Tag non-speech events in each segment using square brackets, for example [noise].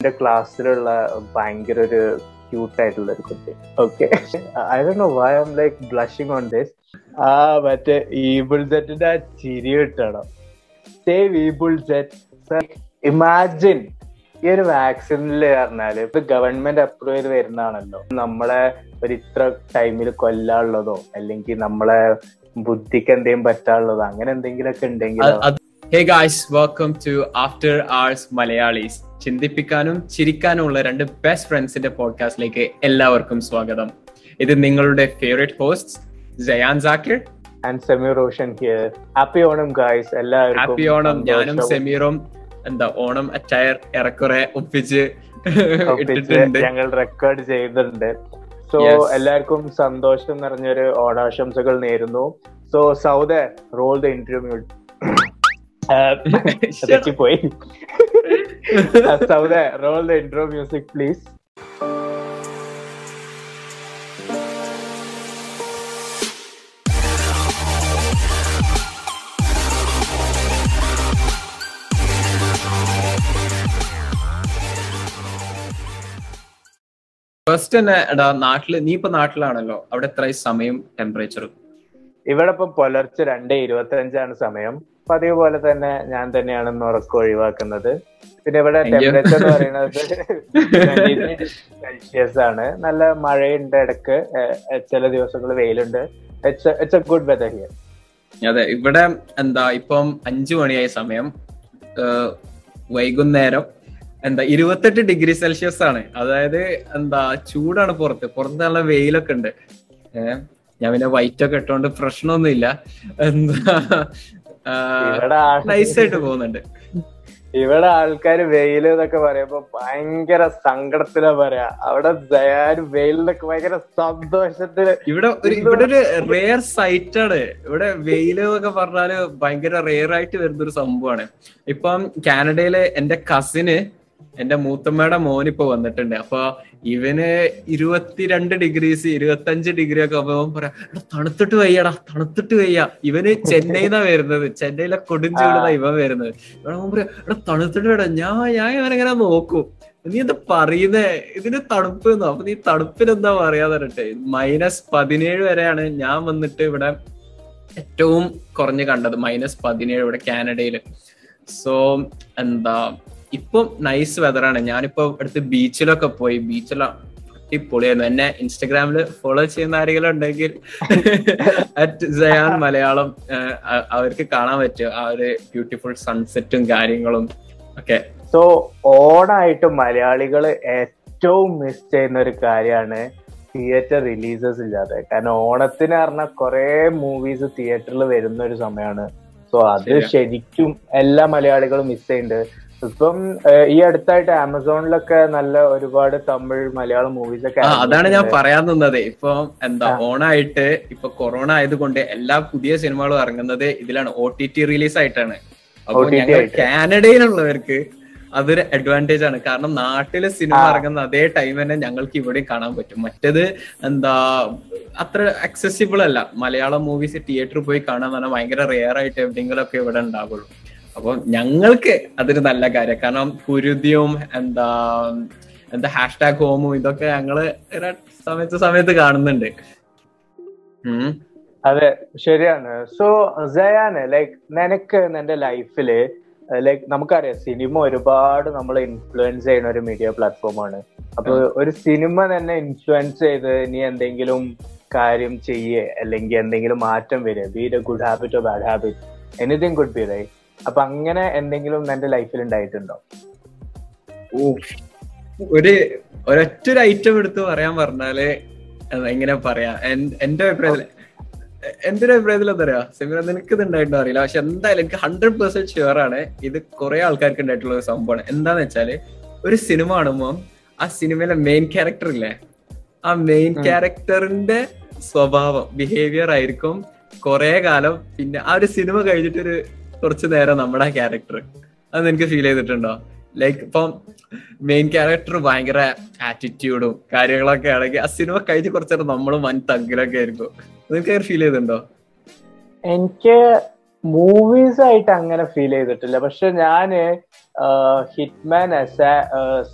എന്റെ ക്ലാസ്സിലുള്ള ഭയങ്കര ഒരു ക്യൂട്ട് ആയിട്ടുള്ള ഒരു കുട്ടി. Okay I do why am like blushing on this ആ മറ്റേ ഈബിൾ സെറ്റിന്റെ ആ ചിരി കിട്ടണം. സേവ് ഈബിൾ സെറ്റ് ഇമാജിൻ ഈ ഒരു വാക്സിനിൽ പറഞ്ഞാൽ ഇപ്പൊ ഗവൺമെന്റ് അപ്രൂവ് ചെയ്ത് വരുന്നതാണല്ലോ. നമ്മളെ ഒരു ഇത്ര ടൈമിൽ കൊല്ലാനുള്ളതോ അല്ലെങ്കിൽ നമ്മളെ ബുദ്ധിക്ക് എന്തെങ്കിലും പറ്റാനുള്ളതോ അങ്ങനെ എന്തെങ്കിലുമൊക്കെ ഉണ്ടെങ്കിൽ hey guys welcome to after arts Malayalees ചിന്തിപ്പിക്കാനും ചിരിക്കാനുമുള്ള രണ്ട് ബെസ്റ്റ് ഫ്രണ്ട്സിന്റെ പോഡ്കാസ്റ്റിലേക്ക് എല്ലാവർക്കും സ്വാഗതം. ഇത് നിങ്ങളുടെ favourite host Jayan Jakir and Semi Roshan here happy Onam guys എല്ലാവർക്കും ഹാപ്പി ഓണം ഞാനും സെമീറും എന്താ ഓണം അറ്റയർ ഏറെക്കുറെ ഒപ്പിച്ച് ഞങ്ങൾ റെക്കോർഡ് ചെയ്തിട്ടുണ്ട്. സോ എല്ലാവർക്കും സന്തോഷം നിറഞ്ഞൊരു ഓണാശംസകൾ നേരുന്നു. So Sauda roll the interview പോയി Sauda roll the interview music please first തന്നെ എടാ നാട്ടിൽ നീ ഇപ്പൊ നാട്ടിലാണല്ലോ. അവിടെ എത്ര സമയം ടെമ്പറേച്ചർ ഇവിടെ ഇപ്പൊ പുലർച്ചെ രണ്ട് ഇരുപത്തി അഞ്ചാണ് സമയം. പതിവ് പോലെ തന്നെ ഞാൻ തന്നെയാണ് ഇന്ന് ഉറക്കം ഒഴിവാക്കുന്നത്. പിന്നെ ഇവിടെ ടെമ്പറേച്ചർ എന്ന് പറയുന്നത് [laughs] സെൽഷ്യസ് ആണ്. നല്ല മഴയുണ്ട് ഇടയ്ക്ക്. ചില ദിവസങ്ങൾ വെയിലുണ്ട്. It's a good weather here അതെ ഇവിടെ എന്താ ഇപ്പം അഞ്ചു മണിയായ സമയം. വൈകുന്നേരം എന്താ ഇരുപത്തെട്ട് ഡിഗ്രി സെൽഷ്യസ് ആണ്. അതായത് എന്താ ചൂടാണ് പുറത്ത്. പുറത്ത് നല്ല വെയിലൊക്കെ ഉണ്ട്. ഏഹ് ഞാൻ പിന്നെ വൈറ്റ് ഒക്കെ ഇട്ടോണ്ട് പ്രശ്നമൊന്നുമില്ല. എന്താ നൈസായിട്ട് പോകുന്നുണ്ട്. ഇവിടെ ആൾക്കാർ വെയിൽ എന്നൊക്കെ പറയുമ്പോ ഭയങ്കര സങ്കടത്തിലാ പറയാ. അവിടെ ദയാനും വെയിലിനൊക്കെ ഭയങ്കര സന്തോഷത്തിൽ ഇവിടെ ഒരു ഇവിടെ ഒരു റേർ സൈറ്റ് ആണ്. ഇവിടെ വെയിൽ എന്നൊക്കെ പറഞ്ഞാൽ ഭയങ്കര റേർ ആയിട്ട് വരുന്ന ഒരു സംഭവമാണ് ഇപ്പം കാനഡയിലെ എന്റെ കസിന് എന്റെ മൂത്തമ്മയുടെ മോൻ ഇപ്പൊ വന്നിട്ടുണ്ട്. അപ്പൊ ഇവന് ഇരുപത്തിരണ്ട് ഡിഗ്രീസ് ഇരുപത്തി അഞ്ച് ഡിഗ്രി ഒക്കെ ആവുമ്പോ പറയാ തണുത്തിട്ട് വയ്യടാ തണുത്തിട്ട് വയ്യ. ഇവന് ചെന്നൈന്നാ വരുന്നത്. ചെന്നൈയിലെ കൊടുഞ്ചൂടുന്ന ഇവൻ വരുന്നത്. ഇവിടെ പറയാ എടാ തണുത്തിട്ട് വേടാ ഞാൻ ഞാൻ ഇവനെങ്ങനെ നോക്കും. നീ എന്താ പറയുന്നേ ഇതിന് തണുപ്പ് എന്നോ. അപ്പൊ നീ തണുപ്പിനെന്താ പറയാന്ന് പറഞ്ഞിട്ട് മൈനസ് പതിനേഴ് വരെയാണ് ഞാൻ വന്നിട്ട് ഇവിടെ ഏറ്റവും കുറഞ്ഞ് കണ്ടത് മൈനസ് പതിനേഴ് ഇവിടെ കാനഡയിൽ. സോ എന്താ ഇപ്പം നൈസ് വെതറാണ് ഞാനിപ്പോ അടുത്ത് ബീച്ചിലൊക്കെ പോയി. ബീച്ചിൽ അടിപൊളിയായിരുന്നു. എന്നെ ഇൻസ്റ്റഗ്രാമിൽ ഫോളോ ചെയ്യുന്ന ആരെങ്കിലും ഉണ്ടെങ്കിൽ [laughs] അറ്റ് ജയാൻ മലയാളം അവർക്ക് കാണാൻ പറ്റും. ആ ഒരു ബ്യൂട്ടിഫുൾ സൺസെറ്റും കാര്യങ്ങളും ഒക്കെ. സോ ഓണായിട്ട് മലയാളികൾ ഏറ്റവും മിസ് ചെയ്യുന്ന ഒരു കാര്യമാണ് തിയേറ്റർ റിലീസസ് ഇല്ലാതെ. കാരണം ഓണത്തിന് പറഞ്ഞാൽ കുറെ മൂവീസ് തിയേറ്ററിൽ വരുന്ന ഒരു സമയമാണ് സോ അത്. ശരിക്കും എല്ലാ മലയാളികളും മിസ് ചെയ്യുന്നുണ്ട്. ഇപ്പം ഈ അടുത്തായിട്ട് ആമസോണിലൊക്കെ നല്ല ഒരുപാട് തമിഴ് മലയാളം മൂവീസ് ഒക്കെ അതാണ് ഞാൻ പറയാൻ നിന്നത്. ഇപ്പൊ എന്താ. ഓണായിട്ട് ഇപ്പൊ കൊറോണ ആയതുകൊണ്ട് എല്ലാ പുതിയ സിനിമകളും ഇറങ്ങുന്നത് ഇതിലാണ്. ഒ ടി ടി റിലീസ് ആയിട്ടാണ്. അപ്പൊ ഞങ്ങൾ. കാനഡയിലുള്ളവർക്ക് അതൊരു അഡ്വാന്റേജ് ആണ്. കാരണം നാട്ടിലെ സിനിമ ഇറങ്ങുന്ന അതേ ടൈം തന്നെ ഞങ്ങൾക്ക് ഇവിടെയും കാണാൻ പറ്റും. മറ്റേത് എന്താ അത്ര അക്സസിബിൾ അല്ല. മലയാളം മൂവീസ് തിയേറ്ററിൽ പോയി കാണാൻ പറഞ്ഞാൽ ഭയങ്കര റെയർ ആയിട്ട് എവിടെയെങ്കിലും ഒക്കെ ഇവിടെ ഉണ്ടാവുള്ളൂ. അപ്പൊ ഞങ്ങൾക്ക് അതൊരു നല്ല കാര്യം. കാരണം കുരുതിയും എന്താ എന്താ ഹാഷ്ടാഗ് ഹോമും ഇതൊക്കെ ഞങ്ങൾ സമയത്ത് സമയത്ത് കാണുന്നുണ്ട്. അതെ ശരിയാണ്. സോ ജയാന് ലൈക് നിനക്ക് നിന്റെ ലൈഫിൽ ലൈക്ക് നമുക്കറിയാം സിനിമ ഒരുപാട് നമ്മളെ ഇൻഫ്ലുവൻസ് ചെയ്യുന്ന ഒരു മീഡിയ പ്ലാറ്റ്ഫോമാണ് അപ്പൊ ഒരു സിനിമ തന്നെ ഇൻഫ്ലുവൻസ് ചെയ്ത് നീ എന്തെങ്കിലും കാര്യം ചെയ്യേ അല്ലെങ്കിൽ എന്തെങ്കിലും മാറ്റം വരെ be a good habit or bad habit anything good be right അപ്പൊ അങ്ങനെ എന്തെങ്കിലും എന്റെ ലൈഫിൽ ഉണ്ടായിട്ടുണ്ടോ? ഒരു ഒരൊറ്റ ഒരു ഐറ്റം എടുത്ത് പറയാൻ പറഞ്ഞാൽ എങ്ങനെ പറയാ? എന്റെ അഭിപ്രായത്തിൽ എന്റെ ഒരു അഭിപ്രായത്തിൽ എന്താ പറയാ? സെമിനാർ നിനക്ക് ഇത് ഉണ്ടായിട്ടുണ്ടോ അറിയില്ല. പക്ഷെ എന്തായാലും എനിക്ക് ഹൺഡ്രഡ് പെർസെന്റ് ഷുവർ ആണ് ഇത് കുറെ ആൾക്കാർക്ക് ഉണ്ടായിട്ടുള്ള ഒരു സംഭവമാണ്. എന്താന്ന് വെച്ചാൽ ഒരു സിനിമ കാണുമ്പോൾ ആ സിനിമയിലെ മെയിൻ ക്യാരക്ടർ ഇല്ലേ? ആ മെയിൻ. ക്യാരക്ടറിന്റെ സ്വഭാവം ബിഹേവിയർ ആയിരിക്കും കുറെ കാലം. പിന്നെ ആ ഒരു സിനിമ കഴിഞ്ഞിട്ട് ഒരു കുറച്ചു നേരം നമ്മുടെ ക്യാരക്ടർ അത് നിനക്ക് ഫീൽ ചെയ്തിട്ടുണ്ടോ? ലൈക്ക് ഇപ്പം മെയിൻ ക്യാരക്ടർ ഭയങ്കര ആറ്റിറ്റ്യൂഡും കാര്യങ്ങളൊക്കെ ആണെങ്കിൽ ആ സിനിമ കഴിഞ്ഞ് കുറച്ചു നേരം നമ്മളും വൻ തങ്കിലൊക്കെ ആയിരിക്കും. നിനക്ക് ഫീൽ ചെയ്തിട്ടുണ്ടോ? എനിക്ക് മൂവീസ് ആയിട്ട് അങ്ങനെ ഫീൽ ചെയ്തിട്ടില്ല. പക്ഷെ ഞാൻ Hitman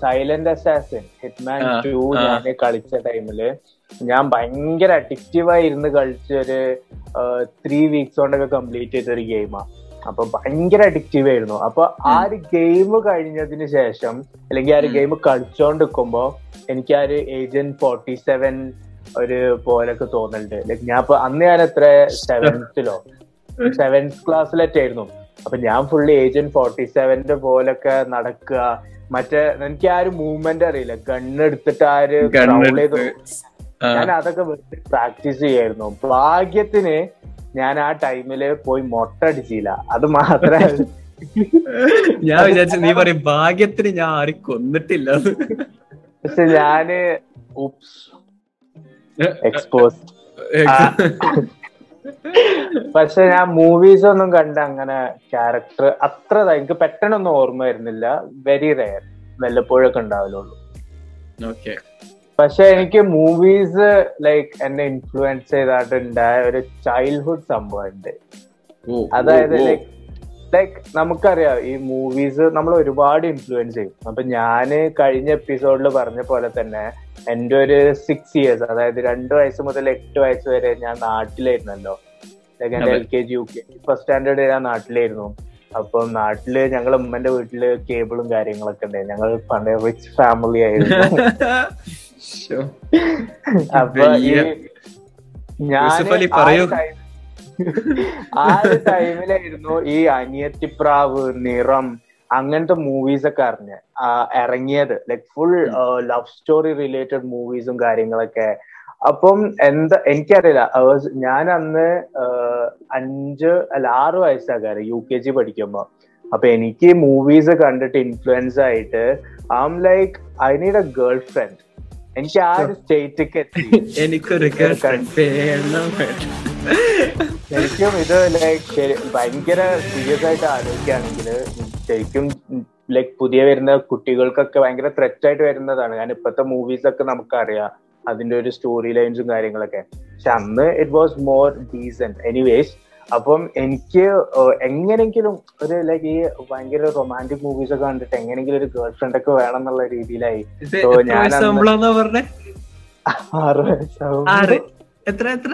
silent assassin Hitman two. ഞാൻ കളിച്ച ടൈമിൽ ഞാൻ ഭയങ്കര അഡിക്റ്റീവായി ഇരുന്ന് കളിച്ച ഒരു ത്രീ വീക്സ് കൊണ്ടൊക്കെ കംപ്ലീറ്റ് ചെയ്ത ഒരു ഗെയിമാണ് അപ്പൊ ഭയങ്കര അഡിക്റ്റീവ് ആയിരുന്നു. അപ്പൊ ആ ഒരു ഗെയിം കഴിഞ്ഞതിന് ശേഷം അല്ലെങ്കിൽ ആ ഒരു ഗെയിം കളിച്ചോണ്ടിരിക്കുമ്പോ എനിക്ക് ആ ഒരു ഏജന്റ് ഫോർട്ടി സെവൻ ഒരു പോലൊക്കെ തോന്നുന്നുണ്ട് ലൈക് ഞാൻ ഇപ്പൊ അന്ന് ഞാൻ എത്ര? സെവൻത്തിലോ സെവൻത് ക്ലാസ്സിലറ്റായിരുന്നു അപ്പൊ ഞാൻ ഫുള്ള് ഏജന്റ് ഫോർട്ടി സെവന്റെ പോലൊക്കെ നടക്കുക. മറ്റേ എനിക്ക് ആ ഒരു മൂവ്മെന്റ് അറിയില്ല. ഗണ്ണെടുത്തിട്ട് ആ ഒരു ഞാൻ അതൊക്കെ പ്രാക്ടീസ് ചെയ്യായിരുന്നു. ഭാഗ്യത്തിന് ഞാൻ ആ ടൈമിൽ പോയി മൊട്ട അടിച്ചില്ല. അത് മാത്രമേ ഞാൻ വിചാരിച്ചു നീ പറയും ഭാഗ്യത്തിന് ഞാൻ ആരും കൊന്നിട്ടില്ല. പക്ഷെ ഞാൻ എക്സ്പോസ് പക്ഷെ ഞാൻ മൂവീസ് ഒന്നും കണ്ട അങ്ങനെ ക്യാരക്ടർ അത്ര എനിക്ക് പെട്ടെന്നൊന്നും ഓർമ്മ വരുന്നില്ല. വെരി റയർ വല്ലപ്പോഴൊക്കെ ഉണ്ടാവലുള്ളൂ. ഓക്കെ പക്ഷെ എനിക്ക് മൂവീസ് ലൈക്ക് എന്നെ ഇൻഫ്ലുവൻസ് ചെയ്തായിട്ടുണ്ടായ ഒരു ചൈൽഡ്ഹുഡ് സംഭവമുണ്ട്. അതായത് ലൈക്ക് ലൈക്ക് നമുക്കറിയാം ഈ മൂവീസ് നമ്മൾ ഒരുപാട് ഇൻഫ്ലുവൻസ് ചെയ്യും. അപ്പൊ ഞാൻ കഴിഞ്ഞ എപ്പിസോഡിൽ പറഞ്ഞ പോലെ തന്നെ എന്റെ ഒരു സിക്സ് ഇയേഴ്സ് അതായത് രണ്ട് വയസ്സ് മുതൽ എട്ട് വയസ്സ് വരെ ഞാൻ നാട്ടിലായിരുന്നല്ലോ. ലൈക്ക് എന്റെ. L K G U K first standard ഞാൻ നാട്ടിലായിരുന്നു. അപ്പം നാട്ടിൽ ഞങ്ങൾ ഉമ്മന്റെ വീട്ടിൽ കേബിളും കാര്യങ്ങളൊക്കെ ഉണ്ടായിരുന്നു. ഞങ്ങൾ പണ്ട് റിച്ച് ഫാമിലി ആയിരുന്നു. [laughs] [laughs] അപ്പൊ ഈ. ഞാൻ പറയൂ. ആ ഒരു ടൈമിലായിരുന്നു ഈ അനിയത്തിപ്രാവ് നിറം അങ്ങനത്തെ മൂവീസ് ഒക്കെ അറിഞ്ഞ്. ഇറങ്ങിയത്. Like full love story related മൂവീസും കാര്യങ്ങളൊക്കെ. അപ്പം എന്താ എനിക്കറിയില്ല. ഞാൻ അന്ന് അഞ്ച് അല്ല ആറ് വയസ്സാകാറ് യു കെ ജി പഠിക്കുമ്പോ. അപ്പൊ എനിക്ക് മൂവീസ് കണ്ടിട്ട് ഇൻഫ്ലുവൻസ് ആയിട്ട് I'm like I need a girlfriend എനിക്ക് ആ ഒരു സ്റ്റേറ്റിക്ക് എത്തി. എനിക്കൊരു. ശരിക്കും ഇത് ലൈക്ക് ഭയങ്കര സീരിയസ് ആയിട്ട് ആലോചിക്കുകയാണെങ്കിൽ ശരിക്കും ലൈക് പുതിയ വരുന്ന കുട്ടികൾക്കൊക്കെ ഭയങ്കര ത്രെറ്റ് ആയിട്ട് വരുന്നതാണ്. കാരണം ഇപ്പോഴത്തെ മൂവീസ് ഒക്കെ നമുക്കറിയാം അതിന്റെ ഒരു സ്റ്റോറി ലൈൻസും കാര്യങ്ങളൊക്കെ. പക്ഷെ അന്ന് it was more decent anyways അപ്പം എനിക്ക് എങ്ങനെങ്കിലും ഒരു ലൈക്ക് ഈ ഭയങ്കര റൊമാന്റിക് മൂവീസ് ഒക്കെ കണ്ടിട്ട് എങ്ങനെങ്കിലും ഒരു ഗേൾ ഫ്രണ്ട് ഒക്കെ വേണം എന്നുള്ള രീതിയിലായി സോ ഞാൻ ആറ് എത്ര എത്ര?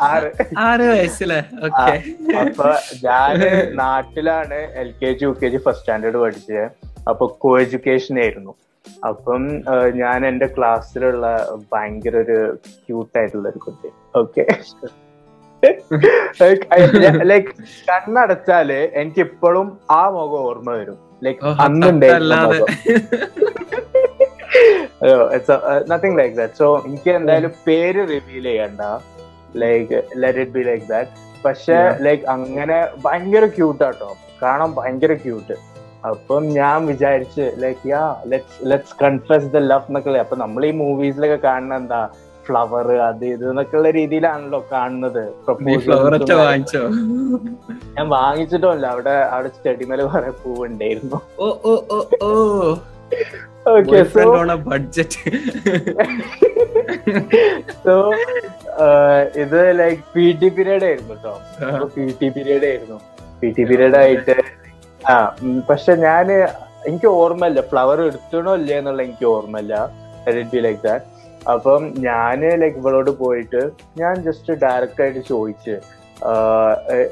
ആറ്. ആറ് വയസ്സിലെ? അപ്പൊ ഞാൻ നാട്ടിലാണ് L K G U K G first standard പഠിച്ചത്. അപ്പൊ കോ എഡ്യൂക്കേഷൻ ആയിരുന്നു. അപ്പം ഞാൻ എന്റെ ക്ലാസ്സിലുള്ള ഭയങ്കര ഒരു ക്യൂട്ട് ആയിട്ടുള്ള ഒരു കുട്ടി. ഓക്കെ [laughs] ലൈക്ക് കണ്ണടച്ചാൽ എനിക്ക് ഇപ്പോഴും ആ മുഖം ഓർമ്മ വരും. ലൈക്ക് അന്നുണ്ടായിരുന്ന നത്തിങ് ലൈക്ക് ദാറ്റ് സോ എനിക്ക് എന്തായാലും പേര് റിവീൽ ചെയ്യണ്ട. Like let it be like that പക്ഷെ. ലൈക്ക് അങ്ങനെ ഭയങ്കര ക്യൂട്ട് ആട്ടോ. കാണാൻ ഭയങ്കര ക്യൂട്ട് അപ്പം ഞാൻ വിചാരിച്ച് like yeah let's let's confess the love എന്നൊക്കെ അപ്പൊ നമ്മൾ ഈ മൂവീസിലൊക്കെ കാണുന്ന എന്താ? ഫ്ലവർ അത് ഇത് എന്നൊക്കെയുള്ള രീതിയിലാണല്ലോ കാണുന്നത്. വാങ്ങിച്ചോ? ഞാൻ വാങ്ങിച്ചിട്ടില്ല അവിടെ അവിടെ സ്റ്റഡിമേൽ കുറെ പൂവുണ്ടായിരുന്നു. ഓക്കെ സോ ബഡ്ജറ്റ് സോ ഇത് ലൈക് പി ടി പീരീഡ് ആയിരുന്നു കേട്ടോ പി ടി പീരീഡ് ആയിരുന്നു. പി ടി പീരീഡ് ആയിട്ട് ആ പക്ഷെ ഞാൻ എനിക്ക് ഓർമ്മയില്ല. ഫ്ലവർ എടുത്തണോ ഇല്ലേ എന്നുള്ള എനിക്ക് ഓർമ്മയില്ല. ലൈക്ക് ദാറ്റ് അപ്പം ഞാൻ ലൈക്ക് ഇവളോട് പോയിട്ട് ഞാൻ ജസ്റ്റ് ഡയറക്റ്റ് ആയിട്ട് ചോദിച്ച്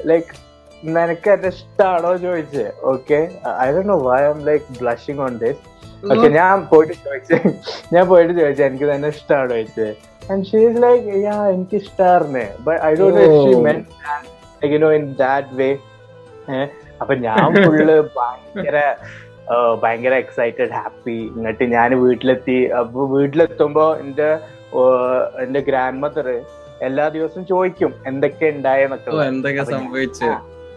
ലൈക്ക് നിനക്ക് എന്നെ ഇഷ്ടമാണോ ചോദിച്ച്. Okay I do know why I'm like blushing on this okay ഞാൻ പോയിട്ട് ചോദിച്ചു ഞാൻ പോയിട്ട് ചോദിച്ചു എനിക്ക് തന്നെ ഇഷ്ടമാണോ ചോദിച്ചത് and she is like yeah എനിക്ക് ഇഷ്ടമായിരുന്നേ but I do know she. Man you know in that way അപ്പൊ ഞാൻ ഫുള്ള് ഭയങ്കര ആ, ഭയങ്കര എക്സൈറ്റഡ് ഹാപ്പി എന്നിട്ട് ഞാൻ വീട്ടിലെത്തി. അപ്പൊ വീട്ടിലെത്തുമ്പോ എന്റെ എന്റെ ഗ്രാൻഡ് മദർ എല്ലാ ദിവസവും ചോദിക്കും എന്തൊക്കെ ഉണ്ടായെന്നൊക്കെ എന്തൊക്കെ സംഭവിച്ചു?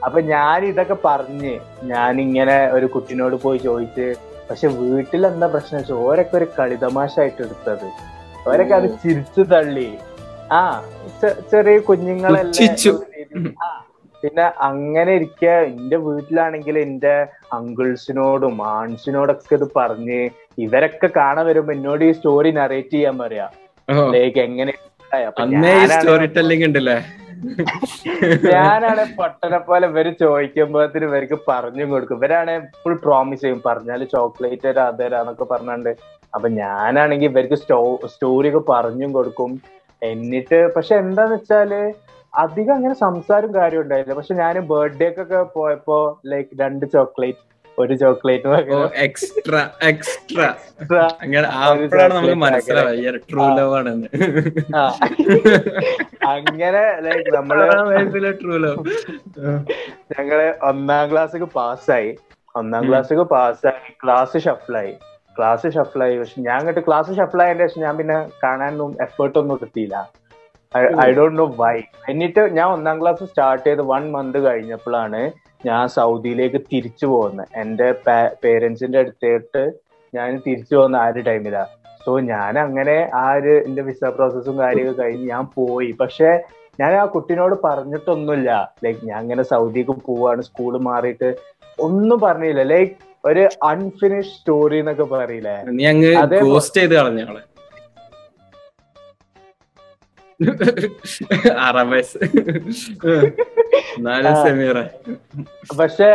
അപ്പൊ ഞാൻ ഇതൊക്കെ പറഞ്ഞ് ഞാൻ ഇങ്ങനെ ഒരു കുട്ടിനോട് പോയി ചോദിച്ച് പക്ഷെ വീട്ടിൽ എന്താ പ്രശ്നം? വെച്ചാൽ ഓരൊക്കെ ഒരു കളിതമാശായിട്ട് എടുത്തത്. ഓരൊക്കെ അത് ചിരിച്ചു തള്ളി. ആ ചെറിയ കുഞ്ഞുങ്ങളല്ലേ പിന്നെ അങ്ങനെ ഇരിക്കുക എന്റെ വീട്ടിലാണെങ്കിൽ എന്റെ അങ്കിൾസിനോടും ആൺസിനോടൊക്കെ ഇത് പറഞ്ഞ് ഇവരൊക്കെ കാണാൻ വരുമ്പോ എന്നോട് ഈ സ്റ്റോറി നറേറ്റ് ചെയ്യാൻ പറയാ. ലൈക്ക് എങ്ങനെ ഞാനാണ് പൊട്ടനെ പോലെ ഇവർ ചോദിക്കുമ്പോഴത്തിന് ഇവർക്ക് പറഞ്ഞും കൊടുക്കും. ഇവരാണ് ഫുൾ പ്രോമിസ് ചെയ്യും. പറഞ്ഞാൽ ചോക്ലേറ്റ് തരാ അത് തരാന്നൊക്കെ പറഞ്ഞാണ്ട്. അപ്പൊ ഞാനാണെങ്കിൽ ഇവർക്ക് സ്റ്റോ സ്റ്റോറി ഒക്കെ പറഞ്ഞും കൊടുക്കും. എന്നിട്ട് പക്ഷെ എന്താന്ന് വെച്ചാൽ അധികം അങ്ങനെ സംസാരം കാര്യം ഉണ്ടായില്ല. പക്ഷെ ഞാൻ ബർത്ത്ഡേക്കൊക്കെ പോയപ്പോ ലൈക്ക് രണ്ട് ചോക്ലേറ്റ് ഒരു ചോക്ലേറ്റ് എക്സ്ട്രാ എക്സ്ട്രാ അങ്ങനെ. അപ്പോഴാണ് നമുക്ക് മനസ്സിലാവുക ട്രൂ ലവ് ആണെന്ന്. അങ്ങനെ ലൈക്ക് നമ്മൾ ട്രൂ ലവ് ഞങ്ങൾ ഒന്നാം ക്ലാസ്സിക്ക് പാസ്സായി ഒന്നാം ക്ലാസ്സിക്ക് പാസ്സായി ക്ലാസ് ഷഫിളായി ക്ലാസ് ഷഫിളായി പക്ഷെ ഞാൻ അങ്ങോട്ട് ക്ലാസ് ഷഫിളായതിന്റെ ശേഷം ഞാൻ പിന്നെ കാണാനൊന്നും എഫേർട്ട് ഒന്നും എടുത്തില്ല. ഐ ഡോണ്ട് നോ വൈ എന്നിട്ട് ഞാൻ ഒന്നാം ക്ലാസ് സ്റ്റാർട്ട് ചെയ്ത് വൺ മന്ത് കഴിഞ്ഞപ്പോഴാണ് ഞാൻ സൗദിയിലേക്ക് തിരിച്ചു പോകുന്നത്. എന്റെ പേരൻസിന്റെ അടുത്തേട്ട് ഞാൻ തിരിച്ചു പോകുന്ന ആ ഒരു ടൈമിലാ സോ ഞാൻ അങ്ങനെ ആ ഒരു എന്റെ വിസ പ്രോസസ്സും കാര്യമൊക്കെ കഴിഞ്ഞ് ഞാൻ പോയി. പക്ഷെ ഞാൻ ആ കുട്ടീനോട് പറഞ്ഞിട്ടൊന്നുമില്ല. ലൈക്ക് ഞാൻ അങ്ങനെ സൗദിക്ക് പോവാണ് സ്കൂൾ മാറിയിട്ട് ഒന്നും പറഞ്ഞില്ല. ലൈക്ക് ഒരു അൺഫിനിഷ് സ്റ്റോറി എന്നൊക്കെ പറയില്ലേ? [laughs] പക്ഷെ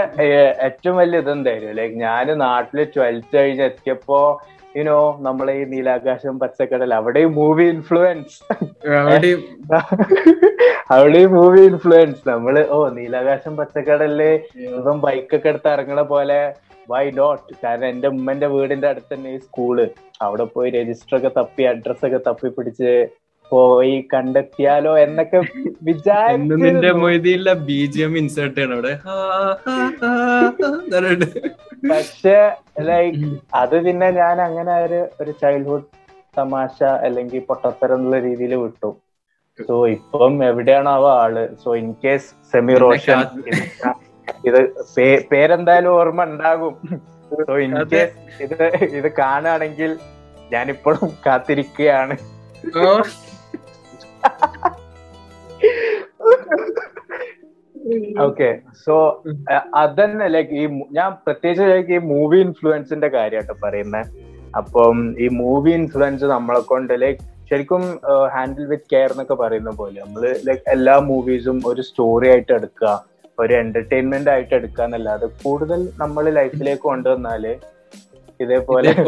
ഏറ്റവും വലിയ ഇതെന്തായിരുന്നു ലൈക്ക് ഞാൻ നാട്ടിൽ ട്വൽത്ത് കഴിഞ്ഞ് എത്തിയപ്പോ യുനോ നമ്മളെ ഈ നീലാകാശം പച്ചക്കടൽ അവിടെയും മൂവി ഇൻഫ്ലുവൻസ് അവിടെയും മൂവി ഇൻഫ്ലുവൻസ് നമ്മൾ ഓ നീലാകാശം പച്ചക്കടലിൽ ഇപ്പം ബൈക്കൊക്കെ എടുത്ത് ഇറങ്ങണ പോലെ വൈ ഡോട്ട് കാരണം എന്റെ ഉമ്മന്റെ വീടിന്റെ അടുത്ത് തന്നെ ഈ സ്കൂൾ അവിടെ പോയി രജിസ്റ്റർ ഒക്കെ തപ്പി അഡ്രസ് ഒക്കെ തപ്പി പിടിച്ച് പോയി കണ്ടെത്തിയാലോ എന്നൊക്കെ നിന്റെ മൊയ്തിയില്ല ബി ജി എം ഇൻസേർട്ട് ചെയ്യണം അവിടെ. പക്ഷെ ലൈക്ക് അത് പിന്നെ ഞാൻ അങ്ങനെ ഒരു ഒരു ചൈൽഡ്ഹുഡ് തമാശ അല്ലെങ്കിൽ പൊട്ടത്തരം എന്നുള്ള രീതിയിൽ വിട്ടു. സോ ഇപ്പം എവിടെയാണാവോ ആൾ? So in case Semi Roshan ഇത് പേരെന്തായാലും ഓർമ്മ ഉണ്ടാകും. സോ ഇൻ കേസ് ഇത് ഇത് കാണുകയാണെങ്കിൽ ഞാനിപ്പോഴും കാത്തിരിക്കുകയാണ്. [laughs] ഓക്കെ സോ അതന്നെ ലൈക്ക് ഈ ഞാൻ പ്രത്യേകിച്ച് ലൈക്ക് ഈ മൂവി ഇൻഫ്ലുവൻസിന്റെ കാര്യമായിട്ട് പറയുന്നത് അപ്പം ഈ മൂവി ഇൻഫ്ലുവൻസ് നമ്മളെ കൊണ്ട് ലൈക്ക് ശരിക്കും ഹാൻഡിൽ വിത്ത് കെയർ എന്നൊക്കെ പറയുന്ന പോലെ നമ്മൾ ലൈക്ക് എല്ലാ മൂവീസും ഒരു സ്റ്റോറി ആയിട്ട് എടുക്കുക ഒരു എന്റർടൈൻമെന്റ് ആയിട്ട് എടുക്കുക എന്നല്ലാതെ കൂടുതൽ നമ്മൾ ലൈഫിലേക്ക് കൊണ്ടുവന്നാൽ ഇതേപോലെ [laughs]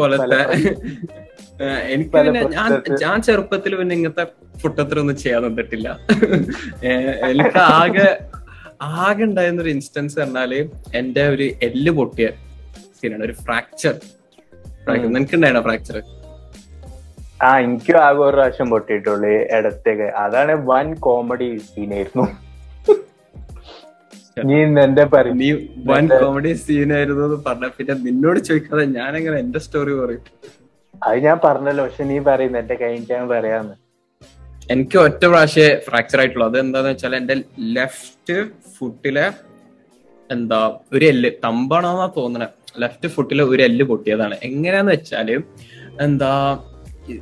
എനിക്ക് ഞാൻ ഞാൻ ചെറുപ്പത്തിൽ പിന്നെ ഇങ്ങനത്തെ ഫുട്ടത്തിലൊന്നും ചെയ്യാൻ തന്നിട്ടില്ല. എനിക്ക് ആകെ ആകെ ഉണ്ടായിരുന്ന ഒരു ഇൻസ്റ്റൻസ് പറഞ്ഞാൽ എന്റെ ഒരു എല്ല് പൊട്ടിയ സീനാണ് ഒരു ഫ്രാക്ചർ നിനക്ക് ഉണ്ടായിരുന്ന ഫ്രാക്ചർ ആ എനിക്കും ആകെ ഒരു പ്രാവശ്യം പൊട്ടിയിട്ടുള്ളു ഇടത്തേക്ക്. അതാണ് വൻ കോമഡി സീനായിരുന്നു നീ എന്റെ നീ വൺ കോമഡി സീനായിരുന്നു എന്ന് പറഞ്ഞ പിന്നെ നിന്നോട് ചോദിക്കാതെ ഞാൻ എങ്ങനെ എന്റെ സ്റ്റോറി പറയും. അത് ഞാൻ പറഞ്ഞല്ലോ പക്ഷെ നീ പറയുന്നു എന്റെ കഴിഞ്ഞാൽ പറയാന്ന്. എനിക്ക് ഒറ്റ പ്രാവശ്യം ഫ്രാക്ചർ ആയിട്ടുള്ളൂ. അത് എന്താന്ന് വെച്ചാൽ എന്റെ ലെഫ്റ്റ് ഫുട്ടിലെ എന്താ ഒരു എല്ല് തമ്പാണോന്നാ തോന്നണേ. ലെഫ്റ്റ് ഫുട്ടിലെ ഒരു എല്ല് പൊട്ടിയതാണ്. എങ്ങനെയാന്ന് വെച്ചാൽ എന്താ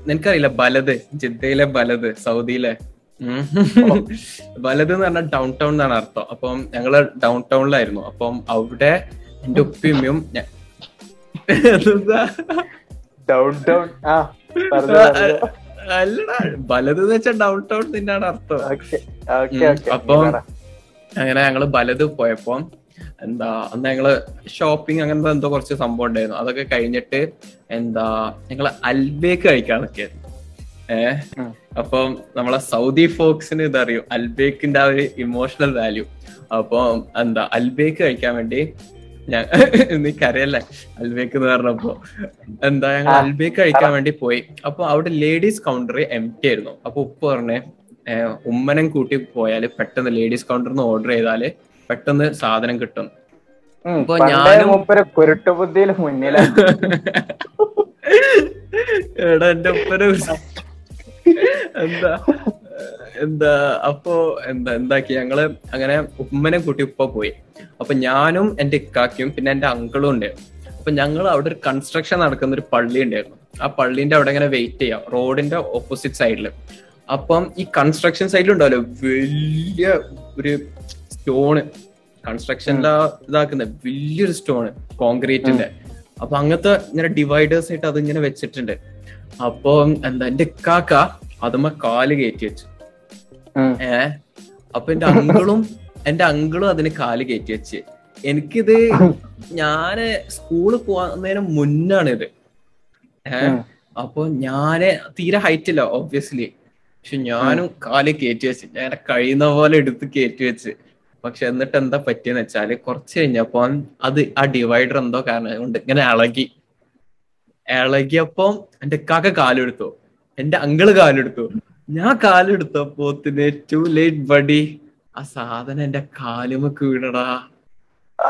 നിനക്കറിയില്ല ബലത് ജിദ്ദയിലെ ബലത് സൗദിയിലെ. ബലത് എന്ന് പറഞ്ഞാൽ ഡൗൺ ടൗൺ എന്നാണ് അർത്ഥം. അപ്പം ഞങ്ങൾ ഡൗൺ ടൗണിലായിരുന്നു അപ്പം അവിടെ എന്റെ ഉപ്പിമ്മയും ഡൗൺ ടൗൺ അല്ലടാ ബലത് എന്ന് വെച്ചാൽ ഡൗൺ ടൗൺ തന്നെയാണ് അർത്ഥം. അപ്പം അങ്ങനെ ഞങ്ങൾ വലത് പോയപ്പോ എന്താ അന്ന് ഞങ്ങൾ ഷോപ്പിംഗ് അങ്ങനത്തെ എന്തോ കുറച്ച് സംഭവം ഉണ്ടായിരുന്നു. അതൊക്കെ കഴിഞ്ഞിട്ട് എന്താ ഞങ്ങൾ അൽബേക്ക് കഴിക്കാൻ നിൽക്കായിരുന്നു ഏഹ് അപ്പം നമ്മളെ സൗദി ഫോക്സിന് ഇതറിയും അൽബേക്കിന്റെ ആ ഒരു ഇമോഷണൽ വാല്യൂ അപ്പൊ എന്താ അൽബേക്ക് കഴിക്കാൻ വേണ്ടി ഞാൻ [laughs] നീക്കറിയല്ലേ അൽബേക്ക് എന്ന് പറഞ്ഞപ്പോ. എന്താ ഞങ്ങൾ അൽബേക്ക് കഴിക്കാൻ വേണ്ടി പോയി. അപ്പൊ അവിടെ ലേഡീസ് കൗണ്ടർ എം ടി ആയിരുന്നു. അപ്പൊ ഉപ്പ് പറഞ്ഞേ ഉമ്മനം കൂട്ടി പോയാൽ പെട്ടെന്ന് ലേഡീസ് കൗണ്ടറിന്ന് ഓർഡർ ചെയ്താൽ പെട്ടെന്ന് സാധനം കിട്ടും. അപ്പൊ ഞാനും കുരുട്ടുബുദ്ധിയിൽ മുന്നിലാണ് [laughs] എടാ എന്റെ ഉപ്പനെ എന്താ എന്താ അപ്പോ എന്താ എന്താക്കി? ഞങ്ങൾ അങ്ങനെ ഉമ്മനെ കൂട്ടി ഉപ്പ പോയി. അപ്പൊ ഞാനും എന്റെ ഇക്കാക്കിയും പിന്നെ എന്റെ അങ്കിളും ഉണ്ട്. അപ്പൊ ഞങ്ങൾ അവിടെ ഒരു കൺസ്ട്രക്ഷൻ നടക്കുന്ന ഒരു പള്ളി ഉണ്ടായിരുന്നു. ആ പള്ളിന്റെ അവിടെ ഇങ്ങനെ വെയിറ്റ് ചെയ്യാം. റോഡിന്റെ ഓപ്പോസിറ്റ് സൈഡിൽ അപ്പം ഈ കൺസ്ട്രക്ഷൻ സൈഡിൽ ഉണ്ടാവല്ലോ? വലിയ ഒരു സ്റ്റോണ് കൺസ്ട്രക്ഷന്റെ ഇതാക്കുന്ന. വലിയൊരു സ്റ്റോണ് കോൺക്രീറ്റിന്റെ അപ്പൊ അങ്ങനത്തെ ഇങ്ങനെ ഡിവൈഡേഴ്സ് ആയിട്ട് അത് ഇങ്ങനെ വെച്ചിട്ടുണ്ട്. അപ്പൊ എന്താ എന്റെ കാക്ക അതുമ്മ കാൽ കയറ്റി വെച്ചു. ഏ? അപ്പൊ എന്റെ അങ്കിളും എന്റെ അങ്കിളും അതിന് കാൽ കയറ്റി വെച്ച്. എനിക്കിത് ഞാൻ സ്കൂളിൽ പോകുന്നതിന് മുന്നാണ് ഇത് ഏഹ് ഉം. അപ്പൊ ഞാൻ തീരെ ഹൈറ്റ് ഇല്ല ഓബ്വിയസ്ലി പക്ഷെ ഞാനും കാൽ കയറ്റി വെച്ച്. ഞാൻ കഴിയുന്ന പോലെ എടുത്ത് കയറ്റി വെച്ച്. പക്ഷെ എന്നിട്ട് എന്താ പറ്റിയെന്ന് വെച്ചാൽ കുറച്ച് കഴിഞ്ഞപ്പോ അത് ആ ഡിവൈഡർ എന്തോ കാരണം കൊണ്ട് ഇങ്ങനെ ഇളകി. ഇളകിയപ്പം എന്റെ കാക്ക കാലെടുത്തു എന്റെ അങ്കിൾ കാലെടുത്തു. ഞാൻ കാലെടുത്തപ്പോ ടു ലേറ്റ് ബഡി ആ സാധനം എന്റെ കാലുമൊക്കെ വീണടാ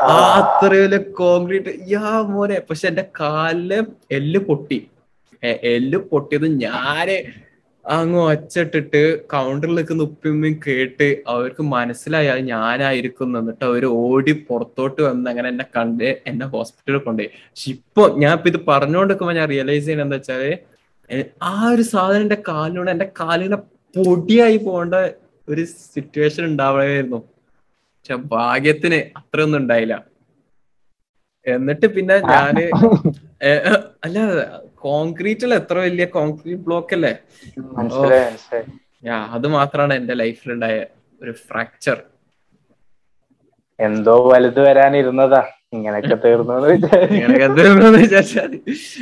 ആ അത്രയും കോൺക്രീറ്റ് യാ മോനെ പക്ഷെ എന്റെ കാലിൽ എല്ല് പൊട്ടി. എല്ല് പൊട്ടിയത് ഞാൻ അങ്ങ് ഒച്ചിട്ടിട്ട് കൗണ്ടറിൽ നിൽക്കുന്ന ഉപ്പിമ്മയും കേട്ട് അവർക്ക് മനസ്സിലായി ഞാനായിരിക്കും എന്നിട്ട് അവർ ഓടി പുറത്തോട്ട് വന്ന് അങ്ങനെ എന്നെ കണ്ട് എന്നെ ഹോസ്പിറ്റലിൽ കൊണ്ടുപോയി. പക്ഷെ ഇപ്പൊ ഞാൻ ഇപ്പൊ ഇത് പറഞ്ഞുകൊണ്ടിരിക്കുമ്പോ ഞാൻ റിയലൈസ് ചെയ്യുന്നത് എന്താ വെച്ചാൽ ആ ഒരു സാധനം എന്റെ കാലിനോട് എന്റെ കാലിനെ പൊടിയായി പോകേണ്ട ഒരു സിറ്റുവേഷൻ ഉണ്ടാവുകയായിരുന്നു. പക്ഷെ ഭാഗ്യത്തിന് അത്രയൊന്നും ഉണ്ടായില്ല. എന്നിട്ട് പിന്നെ ഞാൻ അല്ല കോൺക്രീറ്റിൽ എത്ര വലിയ കോൺക്രീറ്റ് ബ്ലോക്ക് അല്ലേ? അത് മാത്രമാണ് എന്റെ ലൈഫിലുണ്ടായ ഒരു ഫ്രാക്ചർ എന്തോ വലുത് വരാനിരുന്നതാ. ഇങ്ങനെയൊക്കെ തീർന്നു വിചാരിച്ചാൽ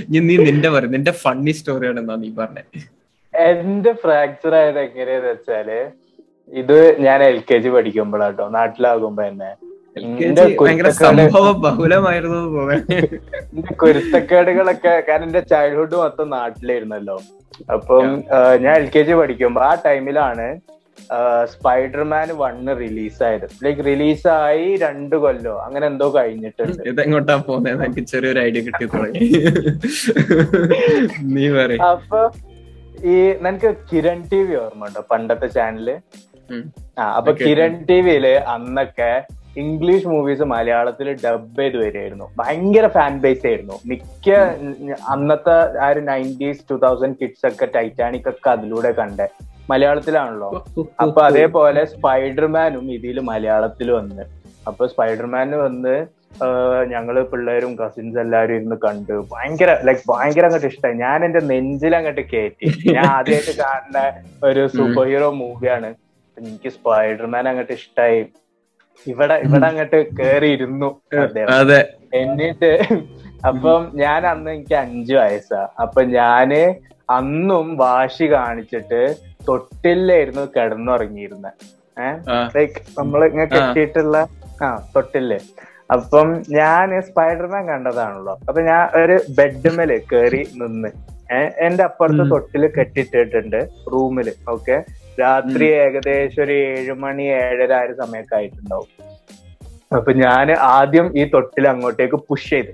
ഇനി നീ നിന്റെ പറ നിന്റെ ഫണ്ണി സ്റ്റോറിയാണ് എന്നാ നീ പറഞ്ഞേ. എന്റെ ഫ്രാക്ചർ ആയത് എങ്ങനെയാന്ന് വെച്ചാൽ ഇത് ഞാൻ എൽ കെ ജി പഠിക്കുമ്പോഴാട്ടോ നാട്ടിലാകുമ്പോ തന്നെ. കുരുത്തക്കേടുകളൊക്കെ കാരണം എന്റെ ചൈൽഡ്ഹുഡ് മൊത്തം നാട്ടിലായിരുന്നല്ലോ. അപ്പം ഞാൻ എൽ കെ ജി പഠിക്കുമ്പോ ആ ടൈമിലാണ് സ്പൈഡർമാൻ വണ്ണ് റിലീസായത് ലൈക്ക് റിലീസായി രണ്ട് കൊല്ലോ. അങ്ങനെ എന്തോ കഴിഞ്ഞിട്ടുണ്ട്. ഇതെങ്ങോട്ടാ പോകുന്നത് എനിക്ക് ചെറിയൊരു ഐഡിയ കിട്ടി തുടങ്ങി. നീ പറ അപ്പൊ ഈ നിനക്ക് കിരൺ ടി വി ഓർമ്മ ഉണ്ടോ പണ്ടത്തെ ചാനൽ ആ അപ്പൊ കിരൺ ടി വിയിൽ അന്നൊക്കെ ഇംഗ്ലീഷ് മൂവീസ് മലയാളത്തിൽ ഡബ് ചെയ്ത് വരികയായിരുന്നു. ഭയങ്കര ഫാൻ ബേസ് ആയിരുന്നു. മിക്ക അന്നത്തെ ആ ഒരു നയന്റീസ് ടൂ തൗസൻഡ് കിഡ്സ് ഒക്കെ ടൈറ്റാനിക് ഒക്കെ അതിലൂടെ കണ്ടേ. മലയാളത്തിലാണല്ലോ. അപ്പൊ അതേപോലെ സ്പൈഡർമാനും ഇതിൽ മലയാളത്തിൽ വന്ന്. അപ്പൊ സ്പൈഡർമാന് വന്ന് ഞങ്ങൾ പിള്ളേരും കസിൻസ് എല്ലാരും ഇരുന്ന് കണ്ട് ഭയങ്കര ലൈക് ഭയങ്കര അങ്ങോട്ട് ഇഷ്ടമായി ഞാൻ എന്റെ നെഞ്ചിൽ അങ്ങോട്ട് കയറ്റി ഞാൻ ആദ്യമായിട്ട് കാണുന്ന ഒരു സൂപ്പർ ഹീറോ മൂവിയാണ്. എനിക്ക് സ്പൈഡർമാൻ അങ്ങോട്ട് ഇഷ്ടമായി ഇവിടെ ഇവിടെ അങ്ങോട്ട് കേറി ഇരുന്നു എന്നിട്ട് അപ്പം ഞാൻ അന്ന് എനിക്ക് അഞ്ചു വയസ്സാ. അപ്പൊ ഞാൻ അന്നും വാശി കാണിച്ചിട്ട് തൊട്ടില്ലായിരുന്നു കിടന്നുറങ്ങിയിരുന്നത് ഏഹ് ലൈക്ക് നമ്മൾ ഇങ്ങനെ കെട്ടിയിട്ടുള്ള ആ തൊട്ടില്ലേ. അപ്പം ഞാൻ സ്പൈഡർമാൻ കണ്ടതാണല്ലോ. അപ്പൊ ഞാൻ ഒരു ബെഡ്മേൽ കയറി നിന്ന്. ഏഹ് എന്റെ അപ്പുറത്ത്. തൊട്ടിൽ കെട്ടിട്ടിട്ടുണ്ട് റൂമിൽ. ഓക്കെ? രാത്രി ഏകദേശം ഒരു ഏഴുമണി ഏഴര ആ ഒരു സമയൊക്കെ ആയിട്ടുണ്ടാവും. അപ്പൊ ഞാൻ ആദ്യം ഈ തൊട്ടിൽ അങ്ങോട്ടേക്ക് പുഷ് ചെയ്ത്.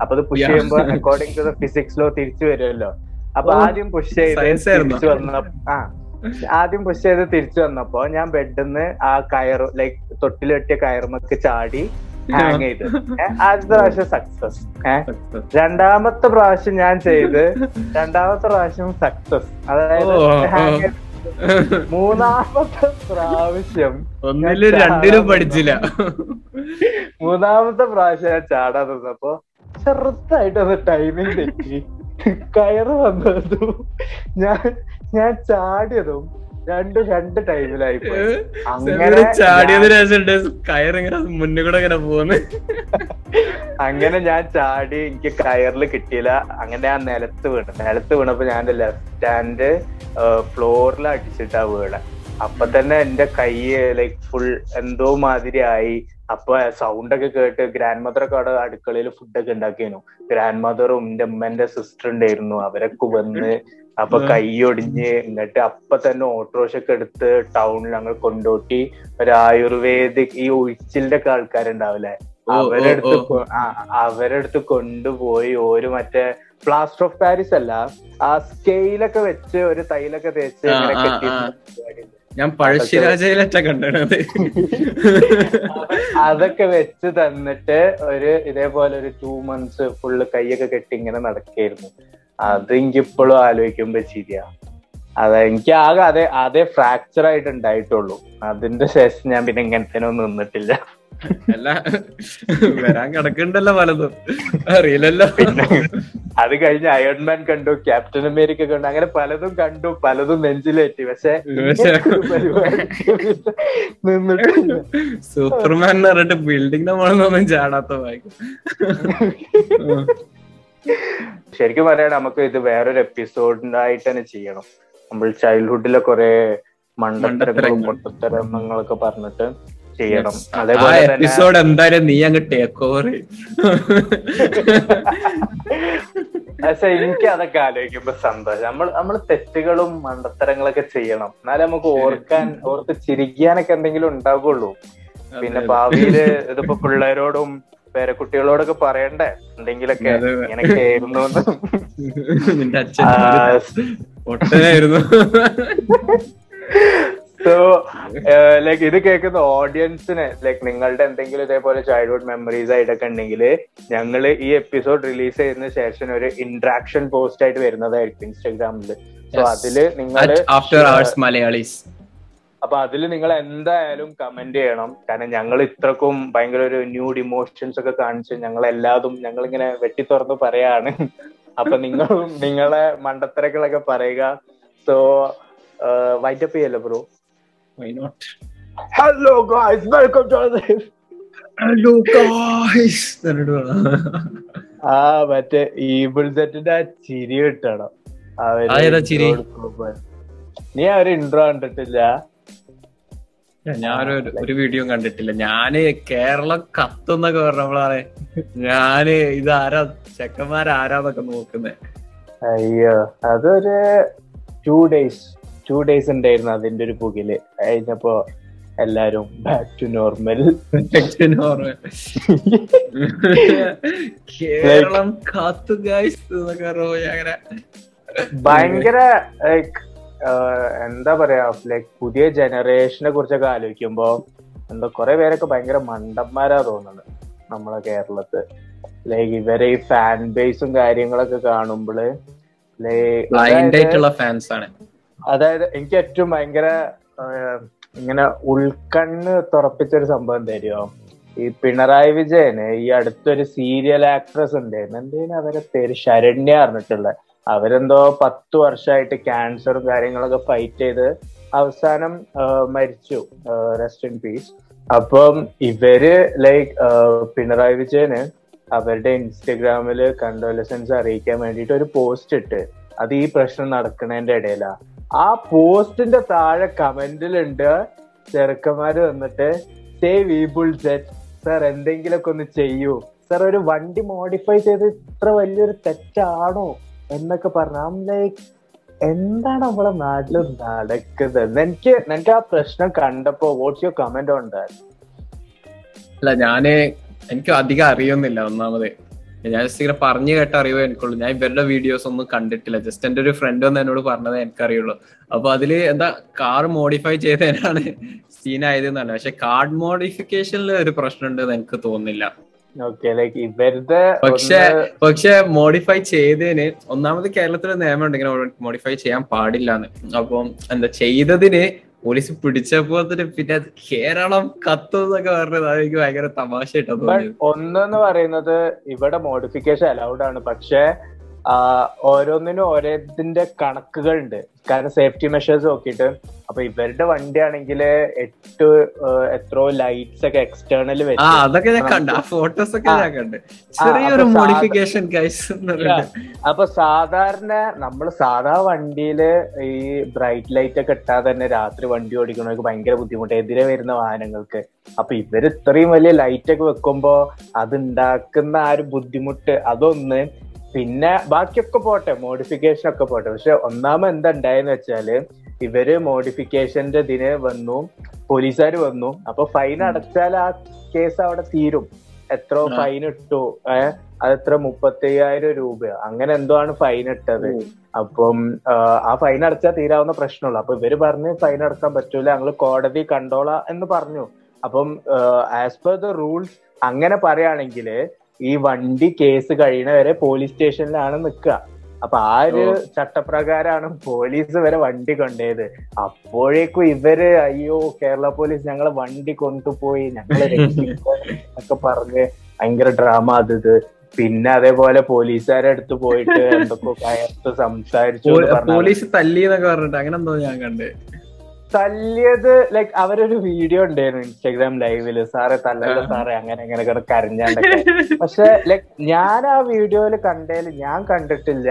അപ്പൊ അത് പുഷ് ചെയ്യുമ്പോൾ ചെയ്യുമ്പോ according to the physics law തിരിച്ചു വരുമല്ലോ. അപ്പൊ ആദ്യം പുഷ് ചെയ്ത് തിരിച്ചു വന്ന ആ. ആദ്യം പുഷ് ചെയ്ത് തിരിച്ചു വന്നപ്പോ ഞാൻ ബെഡിന്ന് ആ കയറ് ലൈക് തൊട്ടിൽ കെട്ടിയ കയറുമൊക്കെ ചാടി ഹാങ് ചെയ്ത്. ആദ്യത്തെ പ്രാവശ്യം സക്സസ് രണ്ടാമത്തെ പ്രാവശ്യം ഞാൻ ചെയ്ത് രണ്ടാമത്തെ പ്രാവശ്യം സക്സസ് അതായത് മൂന്നാമത്തെ പ്രാവശ്യം ഒന്നിലും രണ്ടിലും പഠിച്ചില്ല. മൂന്നാമത്തെ പ്രാവശ്യം ഞാൻ ചാടാൻ നിന്നപ്പോ ചെറുതായിട്ടൊന്ന് ടൈമിങ് തെറ്റി. കയറ് വന്നു ഞാൻ ഞാൻ ചാടിയതും രണ്ടും രണ്ട് ടൈമിലായി അങ്ങനെ ചാടിയത് കയറിങ്ങനെ മുന്നിൽ കൂടെ ഇങ്ങനെ പോകുന്നു അങ്ങനെ ഞാൻ ചാടി എനിക്ക് കയറിൽ കിട്ടിയില്ല. അങ്ങനെ ഞാൻ നിലത്ത് വീണു. നിലത്ത് വീണപ്പോ ഞാൻ എന്റെ ലെഫ്റ്റ് ഹാൻഡ് ഫ്ലോറിൽ അടിച്ചിട്ടാ വീണ. അപ്പൊ തന്നെ എന്റെ കൈ ലൈക്ക് ഫുൾ എന്തോ മാതിരി ആയി. അപ്പൊ സൗണ്ട് ഒക്കെ കേട്ട് ഗ്രാൻഡ് മദർ ഒക്കെ അവിടെ അടുക്കളയിൽ ഫുഡൊക്കെ ഉണ്ടാക്കിയിരുന്നു ഗ്രാൻഡ് മദറും എന്റെ ഉമ്മന്റെ സിസ്റ്റർ ഉണ്ടായിരുന്നു. അവരൊക്കെ വന്ന് അപ്പൊ കൈയൊടിഞ്ഞ് എന്നിട്ട് അപ്പൊ തന്നെ ഓട്ടോറിക്ഷ ഒക്കെ എടുത്ത് ടൗണിൽ ഞങ്ങൾ കൊണ്ടോട്ടി ഒരു ആയുർവേദിക് ഈ ഒഴിച്ചിലിന്റെ ഒക്കെ ആൾക്കാരുണ്ടാവില്ലേ? അവരെടുത്ത്. അവരെടുത്ത് കൊണ്ടുപോയി ഒരു മറ്റേ പ്ലാസ്റ്റർ ഓഫ് പാരീസ് അല്ല ആ സ്കെയിലൊക്കെ വെച്ച് ഒരു തൈലൊക്കെ തേച്ച്. ഞാൻ പഴശ്ശിരാജയിലൊക്കെ കണ്ടത്. അതൊക്കെ വെച്ച് തന്നിട്ട് ഒരു ഇതേപോലെ ഒരു ടൂ മന്ത്സ് ഫുള്ള് കൈയൊക്കെ കെട്ടി ഇങ്ങനെ നടക്കായിരുന്നു അത് എനിക്ക് ഇപ്പോഴും ആലോചിക്കുമ്പോ ശരിയാ അതെ എനിക്ക് ആകെ അതേ അതേ ഫ്രാക്ചർ ആയിട്ട് ഉണ്ടായിട്ടുള്ളൂ. അതിന്റെ ശേഷം ഞാൻ പിന്നെ ഇങ്ങനത്തേനൊന്നും നിന്നിട്ടില്ല. അല്ല വരാൻ കിടക്കണ്ടല്ലോ പലതും. അറിയില്ലല്ലോ. പിന്നെ അത് കഴിഞ്ഞ് അയൺമാൻ കണ്ടു ക്യാപ്റ്റൻ അമേരിക്ക കണ്ടു അങ്ങനെ പലതും കണ്ടു പലതും നെഞ്ചിലേറ്റി. പക്ഷെ പക്ഷെ നിന്നിട്ടില്ല. സൂപ്പർമാൻ എന്ന് പറഞ്ഞിട്ട് ബിൽഡിംഗ് നമ്മളൊന്നും ചാടാത്ത വായിക്കും [laughs] ശരിക്കും പറയാൻ നമുക്ക് ഇത് വേറൊരു എപ്പിസോഡിനായിട്ട് തന്നെ ചെയ്യണം. നമ്മൾ ചൈൽഡ്ഹുഡിലെ കുറെ മണ്ടത്തരങ്ങളും മൊട്ടത്തരങ്ങളൊക്കെ പൊട്ടത്തരങ്ങളൊക്കെ പറഞ്ഞിട്ട് ചെയ്യണം. അതേപോലെ എപ്പിസോഡ് എന്തായാലും നീ അങ്ങ് ടേക്ക് ഓവർ പക്ഷെ എനിക്ക് അതൊക്കെ ആലോചിക്കുമ്പോ സന്തോഷം. നമ്മൾ നമ്മൾ തെറ്റുകളും മണ്ടത്തരങ്ങളൊക്കെ ചെയ്യണം. എന്നാലേ നമുക്ക് ഓർക്കാൻ ഓർത്ത് ചിരിക്കാനൊക്കെ എന്തെങ്കിലും ഉണ്ടാവുള്ളൂ പിന്നെ ഭാവിയിൽ ഇതിപ്പോ പിള്ളേരോടും പേരക്കുട്ടികളോടൊക്കെ പറയണ്ടേ? എന്തെങ്കിലൊക്കെ. ഇങ്ങനൊക്കെ ആയിരുന്നു സോ ലൈക്ക് ഇത് കേൾക്കുന്ന ഓഡിയൻസിന് ലൈക്ക് നിങ്ങളുടെ എന്തെങ്കിലും ഇതേപോലെ ചൈൽഡ്ഹുഡ് മെമ്മറീസ് ആയിട്ടൊക്കെ ഉണ്ടെങ്കിൽ ഞങ്ങൾ ഈ എപ്പിസോഡ് റിലീസ് ചെയ്യുന്ന ശേഷം ഒരു ഇന്ററാക്ഷൻ പോസ്റ്റ് ആയിട്ട് വരുന്നതായിരിക്കും ഇൻസ്റ്റാഗ്രാമിൽ സോ അതിൽ നിങ്ങൾ ആഫ്റ്റർ മലയാളീസ് അപ്പൊ അതിൽ നിങ്ങൾ എന്തായാലും കമന്റ് ചെയ്യണം. കാരണം ഞങ്ങൾ ഇത്രക്കും ഭയങ്കര ഒരു ന്യൂഡ് ഇമോഷൻസ് ഒക്കെ കാണിച്ച് ഞങ്ങൾ എല്ലാതും ഞങ്ങൾ ഇങ്ങനെ വെട്ടി തുറന്ന് പറയാണ്. അപ്പൊ നിങ്ങളും നിങ്ങളെ മണ്ടത്തരങ്ങളൊക്കെ പറയുക. സോ വൈറ്റപ്പ് ചെയ്യല്ലോ bro why not hello guys welcome to hello guys ആ മറ്റേ ഈബിൾ സെറ്റിന്റെ ആ ചിരി കിട്ടണം. അവർ ചിരി? നീ ആ ഒരു ഇൻട്രോ കണ്ടിട്ടില്ല? ഞാനൊരു ഒരു വീഡിയോ കണ്ടിട്ടില്ല. ഞാൻ കേരളം കത്തുന്നൊക്കെ പറഞ്ഞപ്പോഴാണ് ഞാൻ ഇതാരാ ചെക്കന്മാരാരാന്നൊക്കെ നോക്കുന്നേ. അയ്യോ അതൊരു ടു ഡേയ്സ് ടു ഡേയ്സ് ഉണ്ടായിരുന്നു അതിന്റെ ഒരു പുകിൽ കഴിഞ്ഞപ്പോ എല്ലാരും ബാക്ക് ടു നോർമൽ കേരളം കാത്തു ഗൈസ് എന്നൊക്കെ പറയുമ്പോ ഞാൻ അങ്ങനെ. ഭയങ്കര ലൈക്ക് എന്താ പറയാ ലൈക് പുതിയ ജനറേഷനെ കുറിച്ചൊക്കെ ആലോചിക്കുമ്പോ എന്താ കുറെ പേരൊക്കെ ഭയങ്കര മണ്ടന്മാരാ തോന്നുന്നത് നമ്മളെ കേരളത്ത്. ലൈക് ഇവരെ ഈ ഫാൻ ബേസും കാര്യങ്ങളൊക്കെ ആണ്. അതായത് എനിക്ക് ഏറ്റവും ഭയങ്കര ഇങ്ങനെ ഉൾക്കണ്ണ് തുറപ്പിച്ചൊരു സംഭവം തരുമോ ഈ പിണറായി വിജയന് ഈ അടുത്തൊരു സീരിയൽ ആക്ട്രസ് ഉണ്ടായിരുന്നു. എന്തേലും അവരെ പേര്? ശരണ്യ പറഞ്ഞിട്ടുള്ള. അവരെന്തോ പത്ത് വർഷമായിട്ട് ക്യാൻസറും കാര്യങ്ങളൊക്കെ ഫൈറ്റ് ചെയ്ത് അവസാനം മരിച്ചു. റെസ്റ്റ് ഇൻ പീസ് അപ്പം ഇവർ ലൈക്ക് പിണറായി വിജയന് അവരുടെ ഇൻസ്റ്റഗ്രാമിൽ കണ്ടോലസൻസ് അറിയിക്കാൻ വേണ്ടിയിട്ട് ഒരു പോസ്റ്റ് ഇട്ട് അത് ഈ പ്രശ്നം നടക്കുന്നതിന്റെ ഇടയിലാ. ആ പോസ്റ്റിന്റെ താഴെ കമന്റിലുണ്ട് ചെറുക്കന്മാര് വന്നിട്ട് സേവ് ഈബിൾ സെറ്റ് സർ എന്തെങ്കിലുമൊക്കെ ഒന്ന് ചെയ്യൂ. സർ ഒരു വണ്ടി മോഡിഫൈ ചെയ്ത് ഇത്ര വലിയൊരു തെറ്റാണോ? എന്നൊക്കെ പറഞ്ഞു. ലൈക്ക് എന്താണ് നമ്മളെ നാട്ടിൽ നടക്കുന്നത്? എനിക്ക് എനിക്ക് ആ പ്രശ്നം കണ്ടപ്പോ what's your comment on that അല്ല ഞാൻ എനിക്ക് അധികം അറിയുന്നില്ല ഒന്നാമത്. ഞാൻ ജസ്റ്റ് ഇങ്ങനെ പറഞ്ഞു കേട്ട അറിവേ എനിക്കുള്ളൂ. ഞാൻ ഇവരുടെ വീഡിയോസ് ഒന്നും കണ്ടിട്ടില്ല. ജസ്റ്റ് എന്റെ ഒരു ഫ്രണ്ട് ഒന്ന് എന്നോട് പറഞ്ഞത് എനിക്കറിയുള്ളൂ. അപ്പൊ അതിൽ എന്താ കാർ മോഡിഫൈ ചെയ്തതിനാണ് സീൻ ആയതെന്നല്ല പക്ഷെ കാർഡ് മോഡിഫിക്കേഷനിൽ ഒരു പ്രശ്നം ഉണ്ടെന്ന് എനിക്ക് തോന്നുന്നില്ല. പക്ഷേ പക്ഷെ മോഡിഫൈ ചെയ്തതിന് ഒന്നാമത് കേരളത്തിലെ നിയമം ഉണ്ടെങ്കിൽ മോഡിഫൈ ചെയ്യാൻ പാടില്ലാന്ന്. അപ്പം എന്താ ചെയ്തതിന് പോലീസ് പിടിച്ചപ്പോ പിന്നെ കേരളം കത്തുന്നൊക്കെ പറഞ്ഞത് എനിക്ക് ഭയങ്കര തമാശ ഇട്ടു ഒന്നെന്ന് പറയുന്നത് ഇവിടെ മോഡിഫിക്കേഷൻ അലൗഡ് ആണ്. പക്ഷെ ഓരോന്നിനും ഓരോതിന്റെ കണക്കുകൾ ഉണ്ട് കാരണം സേഫ്റ്റി മെഷേഴ്സ് നോക്കിയിട്ട്. അപ്പൊ ഇവരുടെ വണ്ടിയാണെങ്കിൽ എട്ട് ആ, എത്രയോ ലൈറ്റ്സ് ഒക്കെ എക്സ്റ്റേണൽ വരും അതൊക്കെ ഞാൻ കണ്ട. ഫോട്ടോസ് ഒക്കെ ഞാൻ കണ്ട്. ചെറിയൊരു മോഡിഫിക്കേഷൻ അപ്പൊ സാധാരണ നമ്മൾ സാധാ വണ്ടിയിൽ ഈ ബ്രൈറ്റ് ലൈറ്റ് ഒക്കെ ഇട്ടാതെ തന്നെ രാത്രി വണ്ടി ഓടിക്കണവർക്ക് ഭയങ്കര ബുദ്ധിമുട്ട്. എതിരെ വരുന്ന വാഹനങ്ങൾക്ക്. അപ്പൊ ഇവർ ഇത്രയും വലിയ ലൈറ്റ് ഒക്കെ വെക്കുമ്പോ അത് ഉണ്ടാക്കുന്ന ആ ഒരു ബുദ്ധിമുട്ട് അതൊന്ന് പിന്നെ ബാക്കിയൊക്കെ പോട്ടെ മോഡിഫിക്കേഷൻ ഒക്കെ പോട്ടെ. പക്ഷെ ഒന്നാമത് എന്താ ഉണ്ടായെന്ന് വെച്ചാൽ ഇവർ മോഡിഫിക്കേഷന്റെ ഇതിന് വന്നു പോലീസുകാർ വന്നു. അപ്പൊ ഫൈൻ അടച്ചാൽ ആ കേസ് അവിടെ തീരും. എത്ര ഫൈൻ ഇട്ടു. ഏഹ് അതെത്ര മുപ്പത്തയ്യായിരം രൂപ അങ്ങനെ എന്തോ ആണ് ഫൈൻ ഇട്ടത്. അപ്പം ആ ഫൈൻ അടച്ചാൽ തീരാവുന്ന പ്രശ്നമുള്ളൂ. അപ്പൊ ഇവർ പറഞ്ഞ് ഫൈൻ അടക്കാൻ പറ്റൂല. ഞങ്ങൾ കോടതി കണ്ടോളാം എന്ന് പറഞ്ഞു. അപ്പം ആസ് പെർ ദ റൂൾസ് അങ്ങനെ പറയുകയാണെങ്കിൽ ഈ വണ്ടി കേസ് കഴിയണ വരെ പോലീസ് സ്റ്റേഷനിലാണ് നിൽക്കുക. അപ്പൊ ആ ഒരു. ചട്ടപ്രകാരമാണ് പോലീസ് വരെ വണ്ടി കൊണ്ടേത് അപ്പോഴേക്കും ഇവർ അയ്യോ കേരള പോലീസ് ഞങ്ങളെ വണ്ടി കൊണ്ടുപോയി ഞങ്ങളെ ഒക്കെ പറഞ്ഞ് ഭയങ്കര ഡ്രാമ അത് ഇത്. പിന്നെ അതേപോലെ പോലീസുകാരെ അടുത്ത് പോയിട്ട് എന്തൊക്കെ കയർത്ത് സംസാരിച്ചു പോലീസ് തല്ലി എന്നൊക്കെ പറഞ്ഞിട്ട് അങ്ങനെ എന്തോ ഞാൻ കണ്ട്. തല്ലിയത് ലൈക്ക് അവരൊരു വീഡിയോ ഉണ്ടായിരുന്നു ഇൻസ്റ്റാഗ്രാം ലൈവിൽ സാറെ തല്ലല്ല സാറേ അങ്ങനെ അങ്ങനെ കൂടെ കരഞ്ഞാണ്ട് കരഞ്ഞാണ്ടൊക്കെ. പക്ഷെ ലൈക്ക് ഞാൻ ആ വീഡിയോയിൽ കണ്ടതിൽ ഞാൻ കണ്ടിട്ടില്ല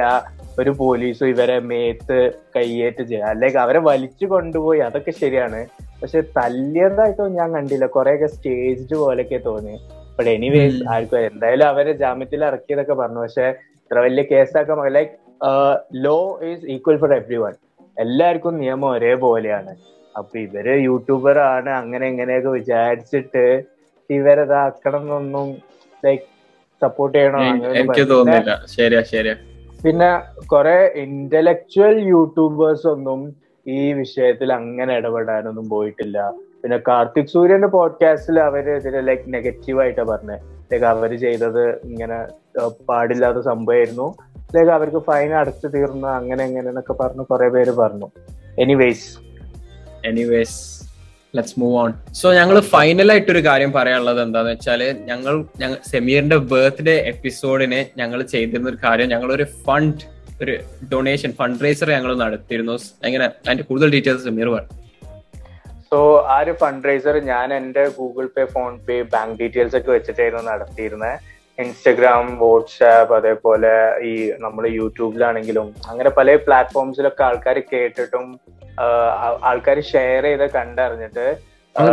ഒരു പോലീസും ഇവരെ മേത്ത് കയ്യേറ്റ് ചെയ്യുക അല്ലെങ്കിൽ അവരെ വലിച്ചു കൊണ്ടുപോയി അതൊക്കെ ശരിയാണ്. പക്ഷെ തല്ലിയതായിട്ടൊന്നും ഞാൻ കണ്ടില്ല. കുറെയൊക്കെ സ്റ്റേജ്ഡ് പോലെയൊക്കെ തോന്നി. But anyways. ആർക്കും എന്തായാലും അവരെ ജാമ്യത്തിൽ ഇറക്കിയതൊക്കെ പറഞ്ഞു. പക്ഷെ ഇത്ര വലിയ കേസാക്കാൻ like law is equal for everyone എല്ലാവർക്കും നിയമം ഒരേപോലെയാണ്. അപ്പൊ ഇവർ യൂട്യൂബർ ആണ് അങ്ങനെ ഇങ്ങനെയൊക്കെ വിചാരിച്ചിട്ട് ഇവരതാക്കണം എന്നൊന്നും ലൈക്ക് സപ്പോർട്ട് ചെയ്യണോ എനിക്ക് തോന്നുന്നില്ല. ശരിയാ ശരിയാ. പിന്നെ കുറെ ഇന്റലക്ച്വൽ യൂട്യൂബേഴ്സ് ഒന്നും ഈ വിഷയത്തിൽ അങ്ങനെ ഇടപെടാനൊന്നും പോയിട്ടില്ല. പിന്നെ കാർത്തിക് സൂര്യന്റെ പോഡ്കാസ്റ്റിൽ അവർ ഇതിന് ലൈക്ക് നെഗറ്റീവ് ആയിട്ടാ പറഞ്ഞത് ലൈക്ക് അവർ ചെയ്തത് ഇങ്ങനെ പാടില്ലാത്ത സംഭവമായിരുന്നു. ലൈക്ക് അവർക്ക് ഫൈൻ അടച്ചു തീർന്നു അങ്ങനെ എങ്ങനെ എന്നൊക്കെ പറഞ്ഞു കുറെ പേര് പറഞ്ഞു. Anyways anyways let's move on so ഞങ്ങൾ ഫൈനലായിട്ട് ഒരു കാര്യം പറയാനുള്ളത് എന്താന്ന് വെച്ചാൽ ഞങ്ങൾ ഞങ്ങൾ സെമീറിന്റെ ബർത്ത്ഡേ എപ്പിസോഡിന് ഞങ്ങൾ ചെയ്തിരുന്ന ഒരു കാര്യം ഞങ്ങൾ ഒരു ഫണ്ട് ഒരു ഡൊണേഷൻ ഫണ്ട് റേസർ ഞങ്ങൾ നടത്തിയിരുന്നു. എങ്ങനെ? അതിന്റെ കൂടുതൽ ഡീറ്റെയിൽസ് സെമീർ പറഞ്ഞു സോ ആ ഒരു ഫണ്ട് റൈസർ ഞാൻ എന്റെ Google Pay PhonePe bank details ഒക്കെ വെച്ചിട്ടായിരുന്നു നടത്തിയിരുന്നത് ഇൻസ്റ്റഗ്രാം വാട്സാപ്പ് അതേപോലെ ഈ നമ്മൾ യൂട്യൂബിലാണെങ്കിലും അങ്ങനെ പല പ്ലാറ്റ്ഫോംസിലൊക്കെ ആൾക്കാർ കേട്ടിട്ടും ആൾക്കാർ ഷെയർ ചെയ്ത് കണ്ടറിഞ്ഞിട്ട്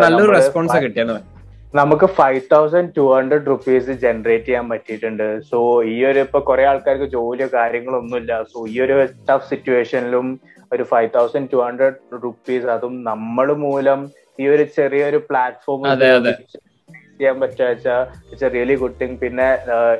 നല്ലൊരു റെസ്പോൺസ് നമുക്ക് five thousand two hundred rupees generate ചെയ്യാൻ പറ്റിയിട്ടുണ്ട്. സോ ഈ ഒരു ഇപ്പൊ കുറെ ആൾക്കാർക്ക് ജോലിയോ കാര്യങ്ങളോ ഒന്നുമില്ല. സോ ഈ ഒരു ടഫ് സിറ്റുവേഷനിലും ഒരു five thousand two hundred rupees അതും നമ്മൾ മൂലം ഈ ഒരു ചെറിയൊരു പ്ലാറ്റ്ഫോം. ചെയ്യാൻ പറ്റുക ഇറ്റ്സ് റിയലി ഗുഡ് തിങ് പിന്നെ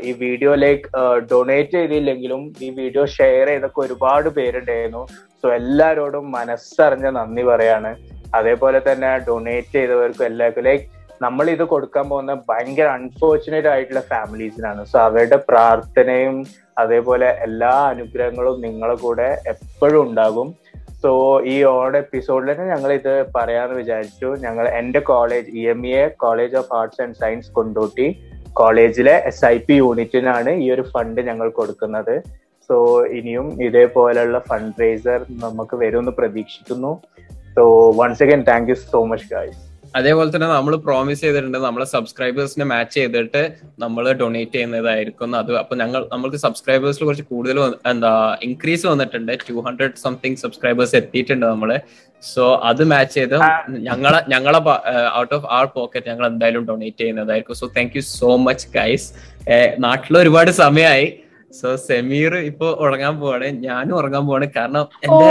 ഈ വീഡിയോ ലൈക്ക് ഡൊണേറ്റ് ചെയ്തില്ലെങ്കിലും ഈ വീഡിയോ ഷെയർ ചെയ്തൊക്കെ ഒരുപാട് പേരുണ്ടായിരുന്നു. സോ എല്ലാരോടും മനസ്സറിഞ്ഞ നന്ദി പറയാണ്. അതേപോലെ തന്നെ ഡൊണേറ്റ് ചെയ്തവർക്കും എല്ലാവർക്കും. ലൈക്ക് നമ്മൾ ഇത് കൊടുക്കാൻ പോകുന്ന ഭയങ്കര അൺഫോർച്ചുനേറ്റ് ആയിട്ടുള്ള ഫാമിലീസിനാണ് സോ അവരുടെ പ്രാർത്ഥനയും അതേപോലെ എല്ലാ അനുഗ്രഹങ്ങളും നിങ്ങളെ കൂടെ എപ്പോഴും ഉണ്ടാകും. സോ ഈ ഓട് എപ്പിസോഡിൽ തന്നെ ഞങ്ങൾ ഇത് പറയാന്ന് വിചാരിച്ചു. ഞങ്ങൾ എന്റെ college E M A college of arts and science Kondotty കോളേജിലെ എസ് ഐ പി യൂണിറ്റിനാണ് ഈ ഒരു ഫണ്ട് ഞങ്ങൾ കൊടുക്കുന്നത്. സോ ഇനിയും ഇതേപോലെയുള്ള ഫണ്ട് റേസർ നമുക്ക് വരുമെന്ന് പ്രതീക്ഷിക്കുന്നു. So once again thank you so much guys അതേപോലെ തന്നെ നമ്മൾ പ്രോമിസ് ചെയ്തിട്ടുണ്ട് നമ്മളെ സബ്സ്ക്രൈബേഴ്സിനെ മാച്ച് ചെയ്തിട്ട് നമ്മൾ ഡൊണേറ്റ് ചെയ്യുന്നതായിരിക്കും. അത് അപ്പൊ ഞങ്ങൾ നമ്മൾക്ക് സബ്സ്ക്രൈബേഴ്സിൽ കുറച്ച് കൂടുതൽ എന്താ ഇൻക്രീസ് വന്നിട്ടുണ്ട്. ടു ഹൺഡ്രഡ് സംതിങ് സബ്സ്ക്രൈബേഴ്സ് എത്തിയിട്ടുണ്ട് നമ്മൾ. സോ അത് മാച്ച് ചെയ്ത് ഞങ്ങളെ ഞങ്ങളെ ഔട്ട് ഓഫ് ആർ പോക്കറ്റ് ഞങ്ങൾ എന്തായാലും ഡൊണേറ്റ് ചെയ്യുന്നതായിരിക്കും. So thank you so much guys നാട്ടിൽ ഒരുപാട് സമയമായി സോ സെമീർ ഇപ്പൊ ഉറങ്ങാൻ പോവാണ്. ഞാനും ഉറങ്ങാൻ പോവാണ്. കാരണം എന്റെ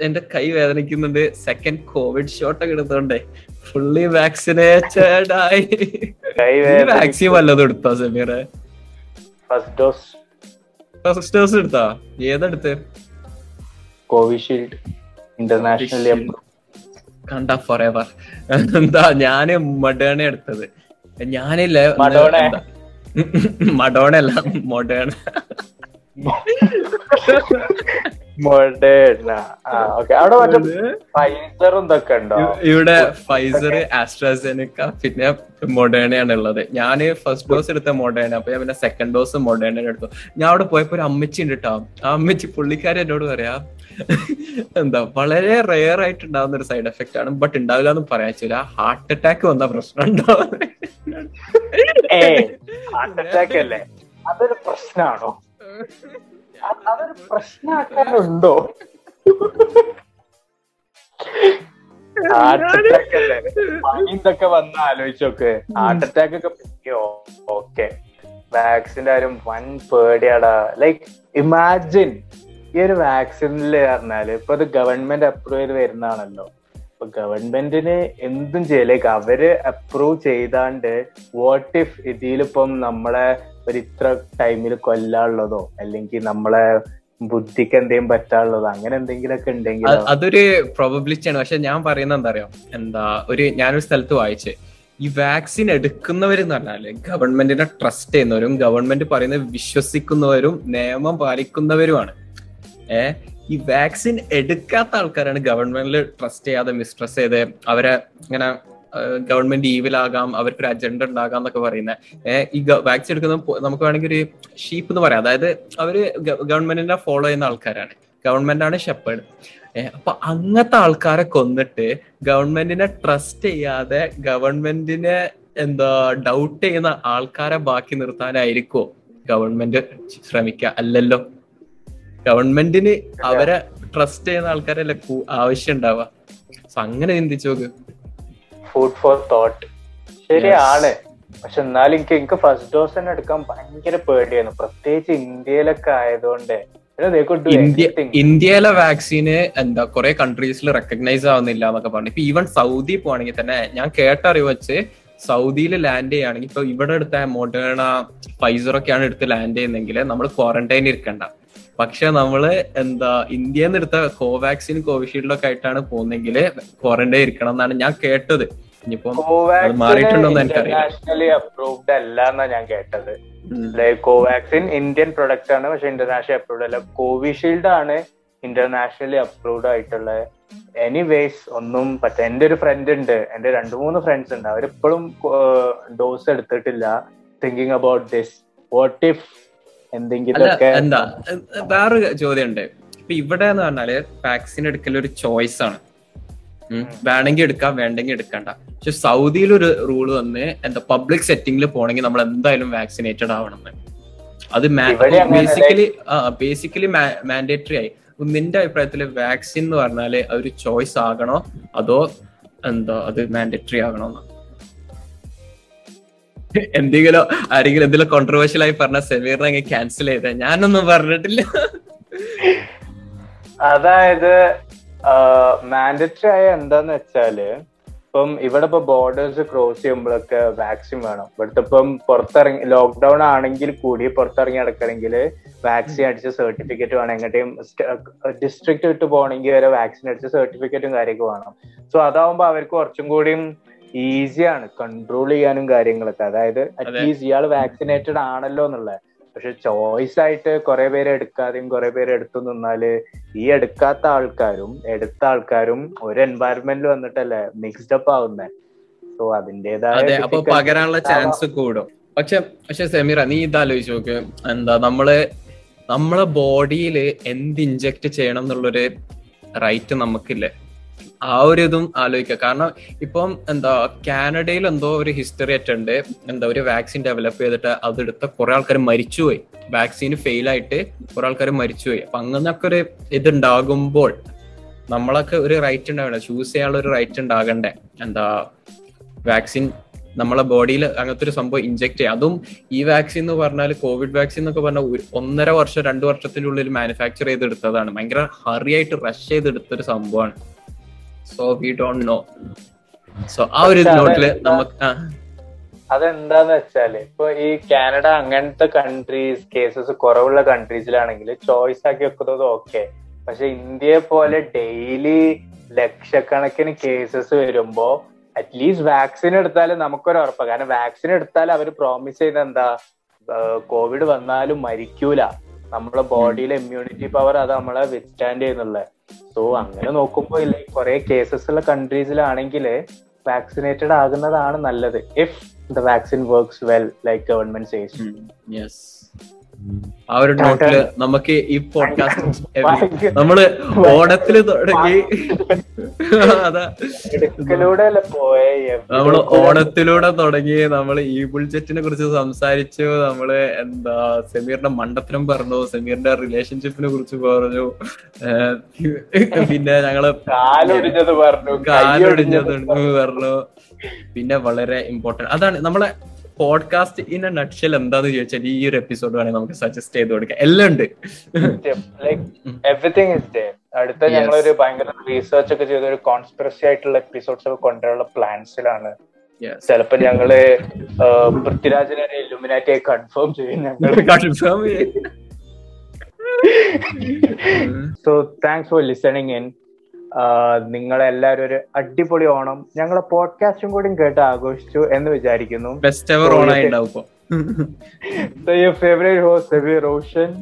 എന്റെ കൈ വേദനിക്കുന്നുണ്ട്. സെക്കൻഡ് കോവിഡ് ഷോട്ട് ഒക്കെ എടുത്തോണ്ടേ. ഫുള്ളി വാക്സിനേറ്റഡ് ആയി. വാക്സിൻ വല്ലതും എടുത്തോ Sameer first dose first dose എടുത്താ? ഏതെടുത്ത്? കോവിഷീൽഡ് ഇന്റർനാഷണലി കണ്ട ഫോർ എവർ എന്താ ഞാൻ മഡേണ എടുത്തത്. ഞാനില്ല മഡോണ? അല്ല മൊഡേണ [laughs] ഇവിടെ ഫൈസർ ആസ്ട്രാസെനിക്ക പിന്നെ മൊഡേണയാണ് ഉള്ളത്. ഞാൻ ഫസ്റ്റ് ഡോസ് എടുത്ത മൊഡേണ അപ്പൊ ഞാൻ പിന്നെ സെക്കൻഡ് ഡോസ് മൊഡേണ എടുത്തു. ഞാൻ അവിടെ പോയപ്പോ ഒരു അമ്മച്ചി ഉണ്ട് കേട്ടോ ആ അമ്മച്ചി പുള്ളിക്കാരി എന്നോട് പറയാ എന്താ വളരെ റെയർ ആയിട്ട് ഉണ്ടാവുന്ന ഒരു സൈഡ് എഫക്റ്റ് ആണ് ബട്ട് ഉണ്ടാവില്ല എന്ന് പറയാൻ വെച്ചില്ല ഹാർട്ട് അറ്റാക്ക് വന്ന പ്രശ്നം ഉണ്ടോ? ഏ ഹാർട്ട് അറ്റാക്ക് അല്ലേ? അതൊരു പ്രശ്നമാണോ [laughs] അതൊരു പ്രശ്നമാക്കാനുണ്ടോ? [laughs] ഹാർട്ട് അല്ലേ? ഇതൊക്കെ വന്ന് ആലോചിച്ചോക്ക്. ഹാർട്ട് അറ്റാക്ക് ഒക്കെ പിടിക്കോ ഓക്കെ വാക്സിന്റെ കാര്യം വൻ പേടിയാടാ. ലൈക്ക് ഇമാജിൻ ഈ ഒരു വാക്സിനിൽ പറഞ്ഞാൽ ഇപ്പൊ ഇത് ഗവൺമെന്റ് അപ്രൂവ് ചെയ്ത് വരുന്നതാണല്ലോ. ഇപ്പൊ ഗവൺമെന്റിന് എന്തും ചെയ്യാം. ലൈക്ക് അവർ അപ്രൂവ് ചെയ്താണ്ട് വാട്ട് ഇഫ് ഇതിലിപ്പം നമ്മളെ ഒരു ഇത്ര ടൈമിൽ കൊല്ലാനുള്ളതോ അല്ലെങ്കിൽ നമ്മളെ ബുദ്ധിക്ക് എന്തെങ്കിലും പറ്റാനുള്ളതോ അങ്ങനെ എന്തെങ്കിലുമൊക്കെ ഉണ്ടെങ്കിൽ അതൊരു പ്രോബബിലിറ്റി ആണ്. പക്ഷെ ഞാൻ പറയുന്ന എന്താ അറിയോ? എന്താ ഒരു ഞാനൊരു സ്ഥലത്ത് വായിച്ച്. ഈ വാക്സിൻ എടുക്കുന്നവരെന്ന് പറഞ്ഞാൽ ഗവൺമെന്റിനെ ട്രസ്റ്റ് ചെയ്യുന്നവരും ഗവൺമെന്റ് പറയുന്നത് വിശ്വസിക്കുന്നവരും നിയമം പാലിക്കുന്നവരുമാണ്. ഏ? ഈ വാക്സിൻ എടുക്കാത്ത ആൾക്കാരാണ് ഗവൺമെന്റിൽ ട്രസ്റ്റ് ചെയ്യാതെ മിസ്ട്രസ് ചെയ്ത് അവരെ ഇങ്ങനെ ഗവൺമെന്റ് ഈവിലാകാം അവർക്കൊരു അജണ്ട ഉണ്ടാകാം എന്നൊക്കെ പറയുന്നത് ഈ വാക്സിൻ എടുക്കുന്ന നമുക്ക് വേണമെങ്കിൽ ഒരു ഷീപ്പ് എന്ന് പറയാം. അതായത് അവർ ഗവൺമെന്റിനെ ഫോളോ ചെയ്യുന്ന ആൾക്കാരാണ്. ഗവൺമെന്റ് ആണ് ഷെപ്പേഡ് അപ്പൊ അങ്ങനത്തെ ആൾക്കാരെ കൊന്നിട്ട് ഗവൺമെന്റിനെ ട്രസ്റ്റ് ചെയ്യാതെ ഗവൺമെന്റിനെ എന്താ ഡൗട്ട് ചെയ്യുന്ന ആൾക്കാരെ ബാക്കി നിർത്താനായിരിക്കോ ഗവൺമെന്റ് ശ്രമിക്കുക അല്ലല്ലോ. ഗവൺമെന്റിന് അവരെ ട്രസ്റ്റ് ചെയ്യുന്ന ആൾക്കാരല്ലേ ആവശ്യം ഉണ്ടാവുക. അങ്ങനെ ചിന്തിച്ചു നോക്ക്. ഫുഡ് ഫോർ തോട്ട് ശരിയാണ്. പക്ഷെ എന്നാലും എനിക്ക് എനിക്ക് ഫസ്റ്റ് ഡോസ് തന്നെ എടുക്കാൻ ഭയങ്കര പേടിയായിരുന്നു. പ്രത്യേകിച്ച് ഇന്ത്യയിലൊക്കെ ആയതുകൊണ്ട്. ഇന്ത്യയിലെ വാക്സിന് എന്താ കുറെ കൺട്രീസിൽ റെക്കഗ്നൈസ് ആവുന്നില്ല എന്നൊക്കെ പറഞ്ഞു. ഇപ്പൊ ഈവൻ സൗദി പോവാണെങ്കിൽ തന്നെ ഞാൻ കേട്ടറിവ് വെച്ച് സൗദിയിൽ ലാൻഡ് ചെയ്യുകയാണെങ്കിൽ ഇപ്പൊ ഇവിടെ എടുത്ത മോഡേണ ഫൈസർ ഒക്കെയാണ് എടുത്ത് ലാൻഡ് ചെയ്യുന്നെങ്കിൽ നമ്മൾ ക്വാറന്റൈൻ ഇരിക്കണ്ട. പക്ഷെ നമ്മൾ എന്താ ഇന്ത്യയിൽ നിന്ന് എടുത്ത കോവാക്സിൻ കോവിഷീൽഡൊക്കെ ആയിട്ടാണ് പോകുന്നെങ്കിൽ ക്വാറന്റൈൻ ഇരിക്കണം എന്നാണ് ഞാൻ കേട്ടത്. ഇനിയിപ്പോ മാറിയിട്ടുണ്ടോന്ന്. ഇന്റർനാഷണലി അപ്രൂവ്ഡ് അല്ല എന്നാ ഞാൻ കേട്ടത്. ലൈക് കോവാക്സിൻ ഇന്ത്യൻ പ്രൊഡക്റ്റ് ആണ് പക്ഷെ ഇന്റർനാഷണൽ അപ്രൂവ്ഡ് അല്ല. കോവിഷീൽഡ് ആണ് ഇന്റർനാഷണലി അപ്രൂവ്ഡ് ആയിട്ടുള്ള. എനിവേസ് ഒന്നും പറ്റ എന്റെ ഒരു ഫ്രണ്ട് ഉണ്ട്. എന്റെ രണ്ടു മൂന്ന് ഫ്രണ്ട്സ് ഉണ്ട്. അവരിപ്പോഴും ഡോസ് എടുത്തിട്ടില്ല. Thinking about this what if എന്തെങ്കിലുമൊക്കെ എന്താ? വേറൊരു ചോദ്യം ഉണ്ട് ഇപ്പൊ ഇവിടെ എന്ന് പറഞ്ഞാൽ വാക്സിൻ എടുക്കൽ ഒരു ചോയ്സ് ആണ്. ഉം. വേണമെങ്കിൽ എടുക്കാം വേണ്ടെങ്കിൽ എടുക്കണ്ട. പക്ഷെ സൗദിയിൽ ഒരു റൂൾ വന്ന് എന്താ പബ്ലിക് സെറ്റിംഗിൽ പോണെങ്കിൽ നമ്മൾ എന്തായാലും വാക്സിനേറ്റഡ് ആവണം അത് ബേസിക്കലി ആ ബേസിക്കലി മാൻഡേറ്ററി ആയി. നിന്റെ അഭിപ്രായത്തിൽ വാക്സിൻ എന്ന് പറഞ്ഞാൽ ഒരു ചോയ്സ് ആകണോ? അതോ എന്താ അത് മാൻഡേറ്ററി ആകണോ എന്ന്? എന്തെങ്കിലും ആരെങ്കിലും എന്തെങ്കിലും കോൺട്രവേഴ്ഷ്യൽ ആയി പറഞ്ഞ സെമീറിനെ അങ്ങ് ക്യാൻസൽ ചെയ്ത. ഞാനൊന്നും പറഞ്ഞിട്ടില്ല. അതായത് മാൻഡറ്ററി ആയ എന്താന്ന് വെച്ചാൽ ഇപ്പം ഇവിടെ ഇപ്പൊ ബോർഡേഴ്സ് ക്രോസ് ചെയ്യുമ്പോഴൊക്കെ വാക്സിൻ വേണം. ഇവിടുത്തെ ഇപ്പം പുറത്തിറങ്ങി ലോക്ക്ഡൌൺ ആണെങ്കിൽ കൂടി പുറത്തിറങ്ങി നടക്കണമെങ്കിൽ വാക്സിൻ അടിച്ച സർട്ടിഫിക്കറ്റ് വേണം. എങ്ങോട്ടും ഡിസ്ട്രിക്ട് വിട്ട് പോകണമെങ്കിൽ വരെ വാക്സിൻ അടിച്ച സർട്ടിഫിക്കറ്റും കാര്യമൊക്കെ വേണം. സോ അതാവുമ്പോ അവർക്ക് കുറച്ചും കൂടിയും ഈസിയാണ് കൺട്രോൾ ചെയ്യാനും കാര്യങ്ങളൊക്കെ. അതായത് അറ്റ്ലീസ്റ്റ് ഇയാൾ വാക്സിനേറ്റഡ് ആണല്ലോ എന്നുള്ളത്. പക്ഷെ ചോയ്സ് ആയിട്ട് കുറെ പേര് എടുക്കാതെയും കുറെ പേര് എടുത്തു നിന്നാൽ ഈ എടുക്കാത്ത ആൾക്കാരും എടുത്ത ആൾക്കാരും ഒരു എൻവയറമെന്റിൽ വന്നിട്ടല്ലേ മിക്സ്ഡ് അപ്പ് ആവുന്നത് സോ അതിന്റേതായ അതെ അപ്പൊ പകരാനുള്ള ചാൻസ് കൂടും. പക്ഷെ പക്ഷെ സെമീറ നീ ഇതാലോചിച്ച് നോക്ക്. എന്താ നമ്മൾ നമ്മളെ ബോഡിയിൽ എന്ത് ഇഞ്ചക്ട് ചെയ്യണം എന്നുള്ളൊരു റൈറ്റ് നമുക്കില്ലേ? ആ ഒരു ഇതും ആലോചിക്കുക. കാരണം ഇപ്പം എന്താ കാനഡയിൽ എന്തോ ഒരു ഹിസ്റ്ററി ആയിട്ടുണ്ട്. എന്താ ഒരു വാക്സിൻ ഡെവലപ്പ് ചെയ്തിട്ട് അതെടുത്ത കുറെ ആൾക്കാർ മരിച്ചുപോയി. വാക്സിൻ ഫെയിൽ ആയിട്ട് കുറെ ആൾക്കാർ മരിച്ചുപോയി. അപ്പൊ അങ്ങനൊക്കെ ഒരു ഇതുണ്ടാകുമ്പോൾ നമ്മളൊക്കെ ഒരു റൈറ്റ് ഉണ്ടാവണം ചൂസ് ചെയ്യാനുള്ള ഒരു റൈറ്റ് ഉണ്ടാകണ്ടേ? എന്താ വാക്സിൻ നമ്മളെ ബോഡിയിൽ അങ്ങനത്തെ ഒരു സംഭവം ഇഞ്ചെക്ട് ചെയ്യാം. അതും ഈ വാക്സിൻ എന്ന് പറഞ്ഞാൽ കോവിഡ് വാക്സിൻ എന്നൊക്കെ പറഞ്ഞാൽ ഒന്നര വർഷം രണ്ടു വർഷത്തിനുള്ളിൽ മാനുഫാക്ചർ ചെയ്തെടുത്തതാണ്. ഭയങ്കര ഹറി ആയിട്ട് റഷ് ചെയ്തെടുത്തൊരു സംഭവമാണ്. So we don't know so ആ ഒരു നോട്ടിൽ? നമുക്ക് അതെന്താന്ന് വെച്ചാൽ ഇപ്പൊ ഈ കാനഡ അങ്ങനത്തെ കൺട്രീസ് കേസസ് കുറവുള്ള കൺട്രീസിലാണെങ്കിൽ ചോയ്സ് ആക്കി വെക്കുന്നത് ഓക്കെ പക്ഷെ ഇന്ത്യയെ പോലെ ഡെയിലി ലക്ഷക്കണക്കിന് കേസസ് വരുമ്പോ അറ്റ്ലീസ്റ്റ് വാക്സിൻ എടുത്താൽ നമുക്കൊരു ഉറപ്പാണ് കാരണം വാക്സിൻ എടുത്താൽ അവർ പ്രോമിസ് ചെയ്ത എന്താ? കോവിഡ് വന്നാലും മരിക്കൂല. നമ്മളെ ബോഡിയിലെ ഇമ്മ്യൂണിറ്റി പവർ അത് നമ്മളെ വിത്ത്സ്റ്റാൻഡ് ചെയ്യുന്നുള്ള സോ അങ്ങനെ നോക്കുമ്പോൾ ഇല്ല കുറെ കേസസ് ഉള്ള കൺട്രീസിലാണെങ്കിൽ വാക്സിനേറ്റഡ് ആകുന്നതാണ് നല്ലത് if the vaccine works well like government says. ആ ഒരു നോട്ടിൽ നമുക്ക് ഈ പോഡ്കാസ്റ്റ് [laughs] നമ്മൾ ഓണത്തിൽ തുടങ്ങി. അതാ. നമ്മൾ ഓണത്തിലൂടെ തുടങ്ങി. നമ്മൾ ഈ ബുൾജെറ്റിനെ കുറിച്ച് സംസാരിച്ചു. നമ്മൾ എന്താ സമീറിന്റെ മണ്ടത്തിനും പറഞ്ഞു. സമീറിന്റെ റിലേഷൻഷിപ്പിനെ കുറിച്ച് പറഞ്ഞു. പിന്നെ ഞങ്ങൾ കാലൊടിഞ്ഞത് പറഞ്ഞു. കാലൊടിഞ്ഞത് പറഞ്ഞു. പിന്നെ വളരെ ഇമ്പോർട്ടന്റ് അതാണ് നമ്മളെ പോഡ്കാസ്റ്റ് ഇൻ എ നട്ഷൽ എന്താന്ന് ചോദിച്ചാൽ ഈ ഒരു എപ്പിസോഡ് വേണമെങ്കിൽ നമുക്ക് സജസ്റ്റ് ചെയ്ത് കൊടുക്കാം. എല്ലാം ഉണ്ട്. ലൈക് എവറിങ് ഇസ് ഡേ അടുത്ത ഞങ്ങളൊരു ഭയങ്കര റീസെർച്ച് ഒക്കെ ചെയ്ത ഒരു കോൺസ്പിറസി ആയിട്ടുള്ള എപ്പിസോഡ്സ് ഒക്കെ കൊണ്ടുവരാനുള്ള പ്ലാൻസിലാണ്. ചിലപ്പോ ഞങ്ങൾ പൃഥ്വിരാജിനെ ഇലുമിനാറ്റിയായി കൺഫേം ചെയ്യും ഞങ്ങൾ കൺഫേം ചെയ്യ്. So thanks for listening in നിങ്ങളെല്ലാരും ഒരു അടിപൊളി ഓണം. ഞങ്ങളെ പോഡ്കാസ്റ്റും കൂടി കേട്ട് ആഘോഷിച്ചു എന്ന് വിചാരിക്കുന്നു. Best ever Roshan host favorite host, Ravi Roshan.